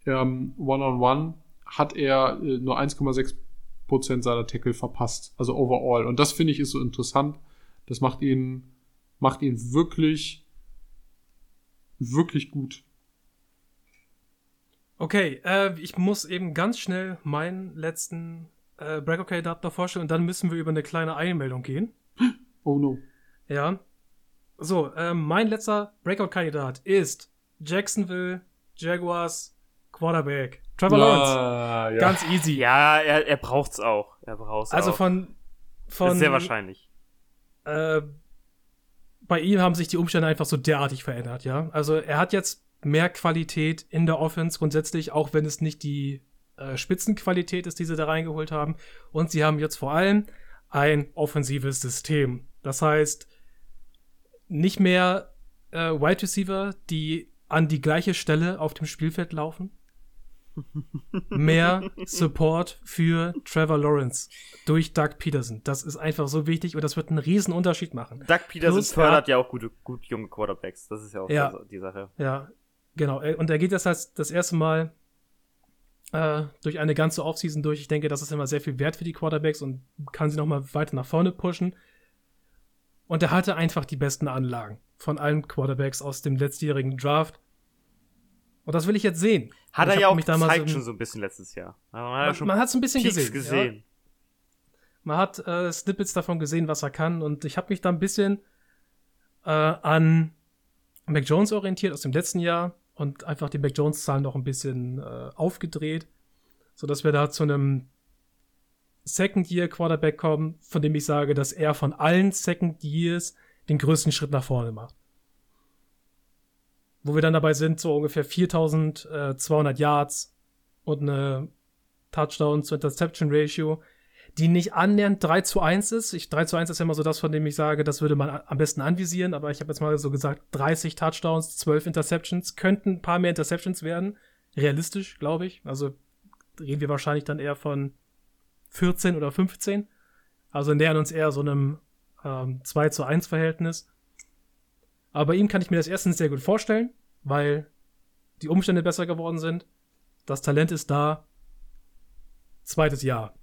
ähm, One-on-One -on -One hat er äh, nur 1,6 Prozent seiner Tackle verpasst. Also overall. Und das finde ich ist so interessant. Das macht ihn, macht ihn wirklich, wirklich gut. Okay, äh, ich muss eben ganz schnell meinen letzten äh, Breakaway-Daten noch vorstellen und dann müssen wir über eine kleine Einmeldung gehen. Oh no. Ja. So, äh, mein letzter Breakout-Kandidat ist Jacksonville Jaguars Quarterback. Trevor Lawrence. Ah, ja. Ganz easy. Ja, er, er braucht's auch. Er braucht's also auch. von, von. Ist sehr wahrscheinlich. Äh, bei ihm haben sich die Umstände einfach so derartig verändert, ja. Also er hat jetzt mehr Qualität in der Offense grundsätzlich, auch wenn es nicht die äh, Spitzenqualität ist, die sie da reingeholt haben. Und sie haben jetzt vor allem ein offensives System. Das heißt, nicht mehr äh, Wide Receiver, die an die gleiche Stelle auf dem Spielfeld laufen. [laughs] mehr Support für Trevor Lawrence durch Doug Peterson. Das ist einfach so wichtig und das wird einen riesen Unterschied machen. Doug Peterson Plus, fördert ja auch gute, gut junge Quarterbacks. Das ist ja auch ja, die Sache. Ja, genau. Und er geht das heißt das erste Mal äh, durch eine ganze Offseason durch. Ich denke, das ist immer sehr viel wert für die Quarterbacks und kann sie noch mal weiter nach vorne pushen. Und er hatte einfach die besten Anlagen von allen Quarterbacks aus dem letztjährigen Draft. Und das will ich jetzt sehen. Hat er ja auch gezeigt so schon so ein bisschen letztes Jahr. Man, man hat es ein bisschen gesehen. gesehen. Ja. Man hat äh, Snippets davon gesehen, was er kann. Und ich habe mich da ein bisschen äh, an Mac Jones orientiert aus dem letzten Jahr und einfach die Mac Jones Zahlen noch ein bisschen äh, aufgedreht, so dass wir da zu einem Second Year Quarterback kommen, von dem ich sage, dass er von allen Second Years den größten Schritt nach vorne macht. Wo wir dann dabei sind, so ungefähr 4200 Yards und eine Touchdown zu Interception Ratio, die nicht annähernd 3 zu 1 ist. Ich, 3 zu 1 ist ja immer so das, von dem ich sage, das würde man am besten anvisieren, aber ich habe jetzt mal so gesagt, 30 Touchdowns, 12 Interceptions, könnten ein paar mehr Interceptions werden. Realistisch, glaube ich. Also reden wir wahrscheinlich dann eher von 14 oder 15. Also nähern uns eher so einem ähm, 2 zu 1 Verhältnis. Aber bei ihm kann ich mir das erstens sehr gut vorstellen, weil die Umstände besser geworden sind. Das Talent ist da. Zweites Jahr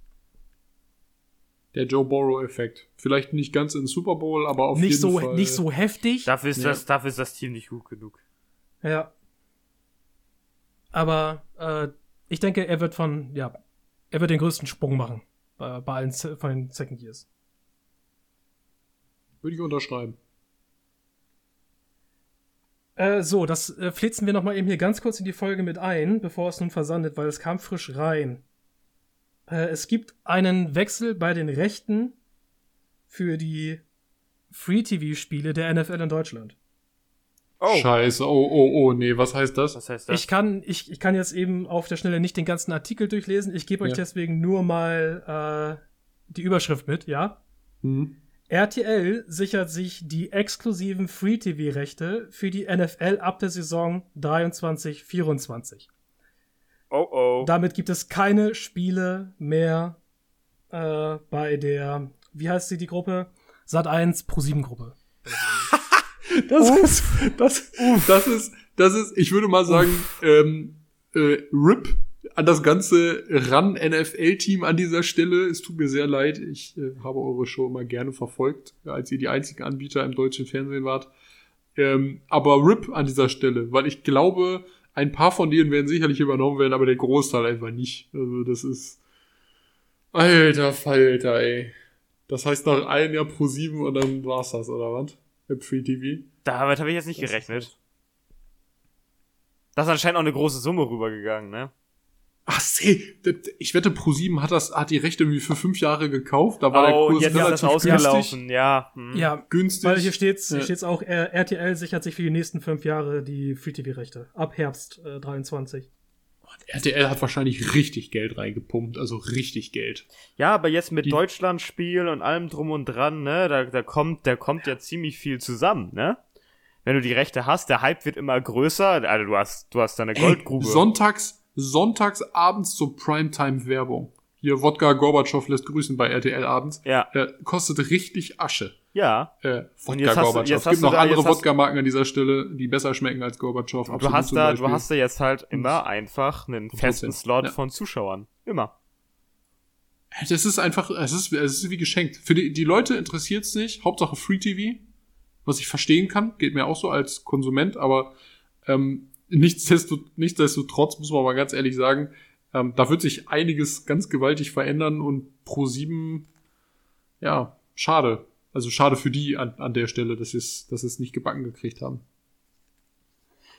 der Joe Burrow-Effekt. Vielleicht nicht ganz in Super Bowl, aber auf nicht jeden so, Fall. Nicht so heftig. Dafür ist, ja. das, dafür ist das Team nicht gut genug. Ja. Aber äh, ich denke, er wird von, ja, er wird den größten Sprung machen bei, bei allen von den Second Years. Würde ich unterschreiben. Äh, so, das äh, flitzen wir noch mal eben hier ganz kurz in die Folge mit ein, bevor es nun versandet, weil es kam frisch rein. Äh, es gibt einen Wechsel bei den Rechten für die Free-TV-Spiele der NFL in Deutschland. Oh. Scheiße, oh, oh, oh, nee, was heißt das? Was heißt das? Ich kann, ich, ich kann jetzt eben auf der Schnelle nicht den ganzen Artikel durchlesen. Ich gebe euch ja. deswegen nur mal äh, die Überschrift mit, ja? Mhm. RTL sichert sich die exklusiven Free-TV-Rechte für die NFL ab der Saison 23-24. Oh oh. Damit gibt es keine Spiele mehr äh, bei der, wie heißt sie, die Gruppe? Sat 1 Pro 7 Gruppe. [laughs] das Uff. ist, das, Uff. das ist, das ist, ich würde mal sagen, ähm, äh, RIP an das ganze RAN-NFL-Team an dieser Stelle. Es tut mir sehr leid. Ich äh, habe eure Show immer gerne verfolgt, als ihr die einzigen Anbieter im deutschen Fernsehen wart. Ähm, aber RIP an dieser Stelle, weil ich glaube, ein paar von denen werden sicherlich übernommen werden, aber der Großteil einfach nicht. Also das ist. Alter Falter, ey. Das heißt nach einem Jahr pro sieben und dann war's das, oder was? Im Free TV. Damit habe ich jetzt nicht das gerechnet. Das ist anscheinend auch eine große Summe rübergegangen, ne? Ach, see, ich wette, Pro7 hat das, hat die Rechte irgendwie für fünf Jahre gekauft. Da war oh, der Kurs jetzt relativ ist das ausgelaufen, günstig. ja. Hm. Ja, günstig. Weil hier steht's, hier steht's auch, RTL sichert sich für die nächsten fünf Jahre die Free-TV-Rechte. Ab Herbst äh, 23. RTL hat wahrscheinlich richtig Geld reingepumpt, also richtig Geld. Ja, aber jetzt mit Deutschlandspiel und allem drum und dran, ne, da, da kommt, da kommt ja ziemlich viel zusammen, ne? Wenn du die Rechte hast, der Hype wird immer größer, also du hast, du hast deine Goldgrube. Ey, sonntags, sonntags abends zur Primetime-Werbung. Hier, Wodka Gorbatschow lässt grüßen bei RTL abends. Ja. Äh, kostet richtig Asche. Ja. Äh, Wodka Gorbatschow. Es gibt noch da, andere Wodka-Marken an dieser Stelle, die besser schmecken als Gorbatschow. Du hast da, du hast da jetzt halt immer einfach einen festen Slot ja. von Zuschauern. Immer. Das ist einfach, es ist, es ist wie geschenkt. Für die, die Leute interessiert es nicht. Hauptsache Free TV. Was ich verstehen kann. Geht mir auch so als Konsument, aber ähm, nichtsdestotrotz muss man mal ganz ehrlich sagen, ähm, da wird sich einiges ganz gewaltig verändern und Pro 7, ja, schade. Also schade für die an, an der Stelle, dass sie es nicht gebacken gekriegt haben.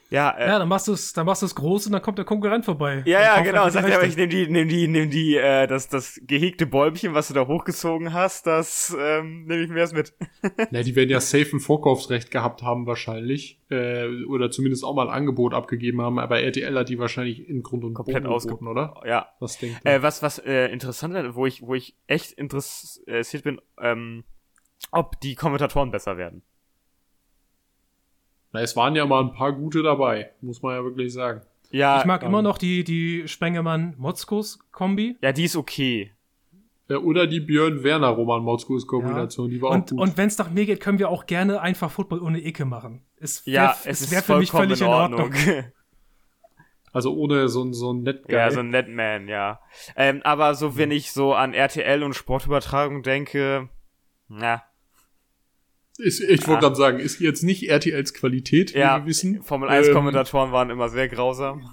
Ja, äh, ja, dann machst du es, dann machst du es groß und dann kommt der Konkurrent vorbei. Ja, ja, genau. Sag ja, aber ich nehme die, nehme die, nehme die, äh, das, das gehegte Bäumchen, was du da hochgezogen hast, das ähm, nehme ich mir erst mit. [laughs] Na, die werden ja safe ein Vorkaufsrecht gehabt haben wahrscheinlich, äh, oder zumindest auch mal ein Angebot abgegeben haben. Aber RTL hat die wahrscheinlich in Grund und komplett ausgeboten, oder? Ja. Was denkt ihr? Äh, was, was äh, interessant ist, wo ich, wo ich echt interessiert bin, ähm, ob die Kommentatoren besser werden. Na, es waren ja mal ein paar gute dabei, muss man ja wirklich sagen. Ja, ich mag ähm, immer noch die, die Spengemann-Motzkos-Kombi. Ja, die ist okay. Ja, oder die Björn-Werner-Roman-Motzkos-Kombination, ja. die war und, auch gut. Und wenn es nach mir geht, können wir auch gerne einfach Football ohne Ecke machen. Es wär, ja, es, es wäre für mich völlig in Ordnung. In Ordnung. [laughs] Also ohne so, so ein Netguy. Ja, so ein Netman, ja. Ähm, aber so, wenn ich so an RTL und Sportübertragung denke, na, ist, ich wollte ah. gerade sagen, ist jetzt nicht RTLs Qualität, wie ja, wir wissen. Formel 1 Kommentatoren ähm, waren immer sehr grausam.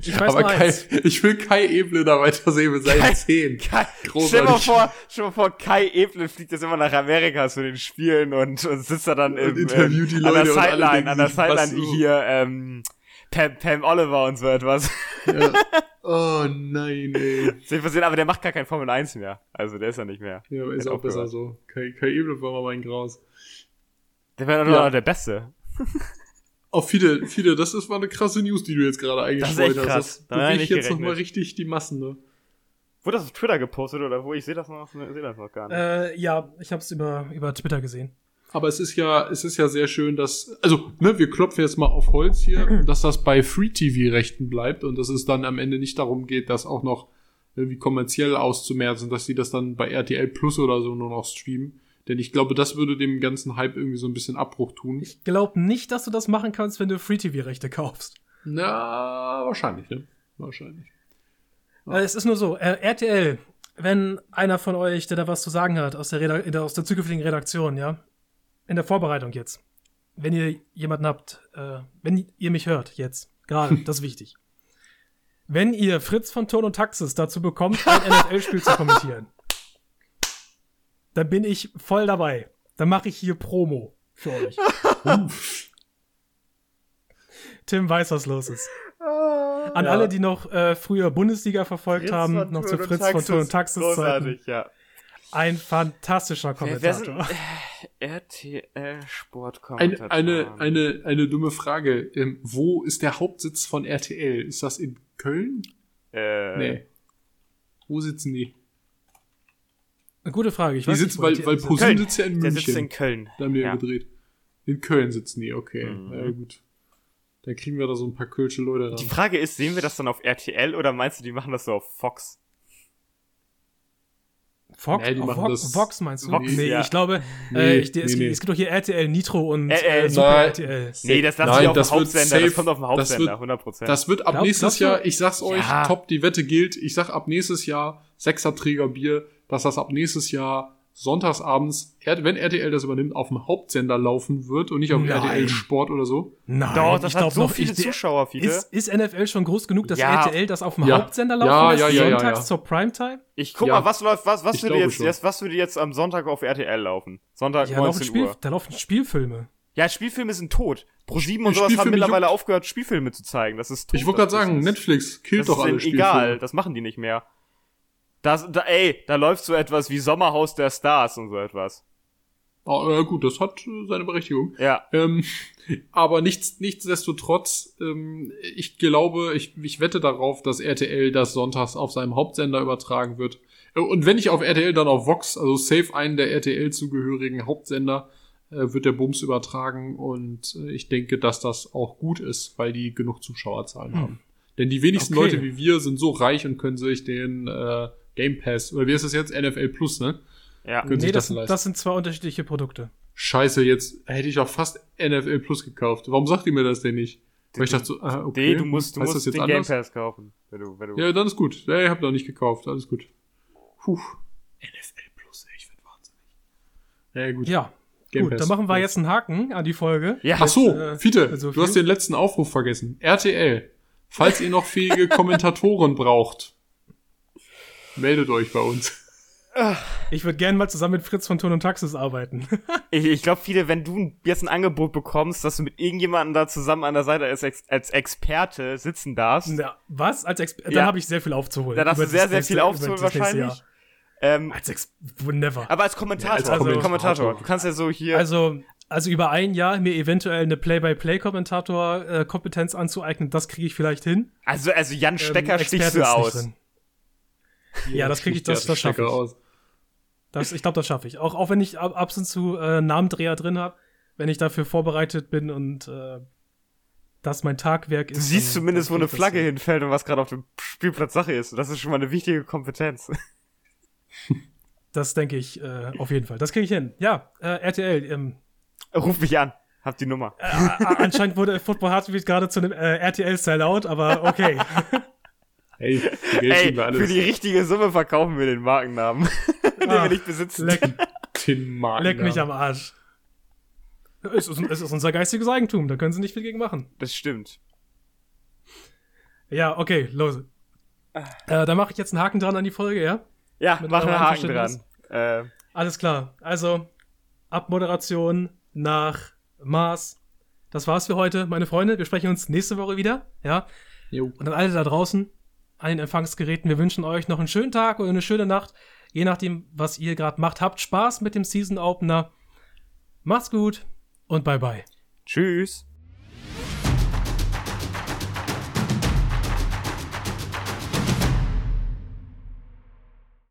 Ich weiß Aber Kai, ich will Kai Eble da weiter sehen mit seinen Kai, Zehen. Kai, stell mal vor, stell mal vor, Kai Eble fliegt jetzt immer nach Amerika zu den Spielen und, und sitzt da dann im, interviewt die Leute an der Sideline, an der Sideline wie hier ähm, Pam, Pam Oliver und so etwas. Ja. [laughs] Oh nein, ey. Versehen, aber der macht gar kein Formel 1 mehr. Also der ist ja nicht mehr. Ja, aber ist auch besser so. Kai, Kai Ebel war mal mein Graus. Der wäre doch ja. der Beste. [laughs] Auch oh, viele, viele, das ist mal eine krasse News, die du jetzt gerade eingestreut hast. Das bewegt jetzt nochmal richtig die Massen, ne? Wurde das auf Twitter gepostet oder wo? Ich sehe das noch, sehe das noch gar nicht. Äh, ja, ich habe es über, über Twitter gesehen. Aber es ist ja, es ist ja sehr schön, dass, also, ne, wir klopfen jetzt mal auf Holz hier, [clears throat] dass das bei Free-TV-Rechten bleibt und dass es dann am Ende nicht darum geht, das auch noch irgendwie kommerziell auszumerzen, dass sie das dann bei RTL Plus oder so nur noch streamen. Denn ich glaube, das würde dem ganzen Hype irgendwie so ein bisschen Abbruch tun. Ich glaube nicht, dass du das machen kannst, wenn du Free-TV-Rechte kaufst. Na, wahrscheinlich, ne? Wahrscheinlich. Ja. Es ist nur so, äh, RTL, wenn einer von euch, der da was zu sagen hat, aus der, aus der zukünftigen Redaktion, ja, in der Vorbereitung jetzt, wenn ihr jemanden habt, äh, wenn ihr mich hört jetzt, gerade, [laughs] das ist wichtig. Wenn ihr Fritz von Ton und Taxis dazu bekommt, ein NFL-Spiel zu kommentieren, dann bin ich voll dabei. Dann mache ich hier Promo für euch. [laughs] Tim weiß, was los ist. An ja. alle, die noch äh, früher Bundesliga verfolgt Fritz haben, noch zu Fritz von Ton und Taxis Großartig, ja. Ein fantastischer Kommentator. Wer, wer sind, RTL [sighs] Sportkommentator. Eine, eine, eine, eine dumme Frage. Ähm, wo ist der Hauptsitz von RTL? Ist das in Köln? Äh, nee. Wo sitzen die? Eine gute Frage. Ich die weiß sitzen, nicht, weil, weil ProSieben sitzt ja in München. Der sitzt in Köln. Da haben wir ja. gedreht. In Köln sitzen die, okay. Mhm. Ja, gut. Da kriegen wir da so ein paar kölsche Leute ran. Die Frage ist, sehen wir das dann auf RTL oder meinst du, die machen das so auf Fox? Fox, nee, Vox, Vox meinst du? Vox, nee, ja. ich glaube, nee, äh, ich, nee, es, es, gibt doch hier RTL Nitro und äh, äh, Super nein, RTL. Nee, das lassen wir auf dem Hauptsender, safe, das kommt auf dem Hauptsender, das wird, 100%. Das wird ab Glaub, nächstes Jahr, ich sag's euch, ja. top, die Wette gilt, ich sag ab nächstes Jahr, Sechserträger Bier, dass das ab nächstes Jahr sonntagsabends, wenn RTL das übernimmt, auf dem Hauptsender laufen wird und nicht auf Nein. RTL Sport oder so. Nein, Doch, das hat so noch, viele ich, Zuschauer, viele. Ist, ist, NFL schon groß genug, dass ja. RTL das auf dem ja. Hauptsender laufen ja, lässt, ja, ja, sonntags ja, zur Primetime? Ich guck mal, was läuft, was, was würde jetzt, jetzt, was würde jetzt am Sonntag auf RTL laufen? Sonntag ja, 19 Spiel, Uhr. Da laufen Spielfilme. Ja, Spielfilme sind tot. Pro7 und sowas haben mittlerweile aufgehört, Spielfilme zu zeigen. Das ist tot. Ich wollte gerade sagen, Netflix killt doch alle Spielfilme. egal, das machen die nicht mehr. Das, da, ey, da läuft so etwas wie Sommerhaus der Stars und so etwas. Oh, äh, gut, das hat äh, seine Berechtigung. Ja. Ähm, [laughs] aber nichts, nichtsdestotrotz, ähm, ich glaube, ich, ich wette darauf, dass RTL das sonntags auf seinem Hauptsender übertragen wird. Äh, und wenn nicht auf RTL, dann auf Vox, also safe einen der RTL zugehörigen Hauptsender, äh, wird der Bums übertragen. Und äh, ich denke, dass das auch gut ist, weil die genug Zuschauerzahlen hm. haben. Denn die wenigsten okay. Leute wie wir sind so reich und können sich den äh, Game Pass, oder wie ist das jetzt? NFL Plus, ne? Ja. Können nee, das, das, das sind zwei unterschiedliche Produkte. Scheiße, jetzt hätte ich auch fast NFL Plus gekauft. Warum sagt ihr mir das denn nicht? Weil ich dachte so, ah, okay. Nee, du musst, du musst den anders? Game Pass kaufen. Wenn du, wenn du ja, dann ist gut. Ja, ich hab noch nicht gekauft. Alles gut. Puh. NFL Plus, ey, ich bin wahnsinnig. Ja, gut. Ja. Game gut, Pass. dann machen wir jetzt einen Haken an die Folge. Ja. Ach so, äh, Fiete, also du hast den letzten Aufruf vergessen. RTL, falls ihr noch [laughs] fähige Kommentatoren braucht, meldet euch bei uns. Ich würde gerne mal zusammen mit Fritz von Ton und Taxis arbeiten. [laughs] ich ich glaube, viele, wenn du jetzt ein Angebot bekommst, dass du mit irgendjemandem da zusammen an der Seite als, als Experte sitzen darfst. Ja, was? Als Experte? Ja. Dann habe ich sehr viel aufzuholen. Dann hast du sehr, sehr viel aufzuholen wahrscheinlich. Ähm, als Ex never. Aber als Kommentator. Ja, als also, Kommentator. Du kannst ja so hier. Also, also über ein Jahr mir eventuell eine Play-by-Play-Kommentator-Kompetenz anzueignen, das kriege ich vielleicht hin. Also, also Jan Stecker ähm, stichst du aus. Ja, das kriege ich, das, das schaffe ich. Aus. Das, ich glaube, das schaffe ich. Auch, auch wenn ich ab, ab und zu äh, Namendreher drin habe, wenn ich dafür vorbereitet bin und äh, das mein Tagwerk ist. Du siehst dann, zumindest, wo eine Flagge hin. hinfällt und was gerade auf dem Spielplatz Sache ist. Das ist schon mal eine wichtige Kompetenz. [laughs] das denke ich äh, auf jeden Fall. Das kriege ich hin. Ja, äh, RTL. Ähm, Ruf mich an. Hab die Nummer. Äh, anscheinend wurde Football Heartbeat gerade zu einem äh, RTL-Sellout, aber okay. [laughs] Hey, Ey, für die richtige Summe verkaufen wir den Markennamen, [laughs] den wir nicht besitzen. Leck, den Markennamen. Leck mich am Arsch. Es ist, es ist unser geistiges Eigentum, da können sie nicht viel gegen machen. Das stimmt. Ja, okay, los. Äh, da mache ich jetzt einen Haken dran an die Folge, ja? Ja, mach einen Haken dran. Äh. Alles klar. Also, Abmoderation nach Mars. Das war's für heute, meine Freunde. Wir sprechen uns nächste Woche wieder, ja? Jo. Und an alle da draußen, an den Empfangsgeräten. Wir wünschen euch noch einen schönen Tag oder eine schöne Nacht, je nachdem, was ihr gerade macht. Habt Spaß mit dem Season Opener. Macht's gut und bye bye. Tschüss.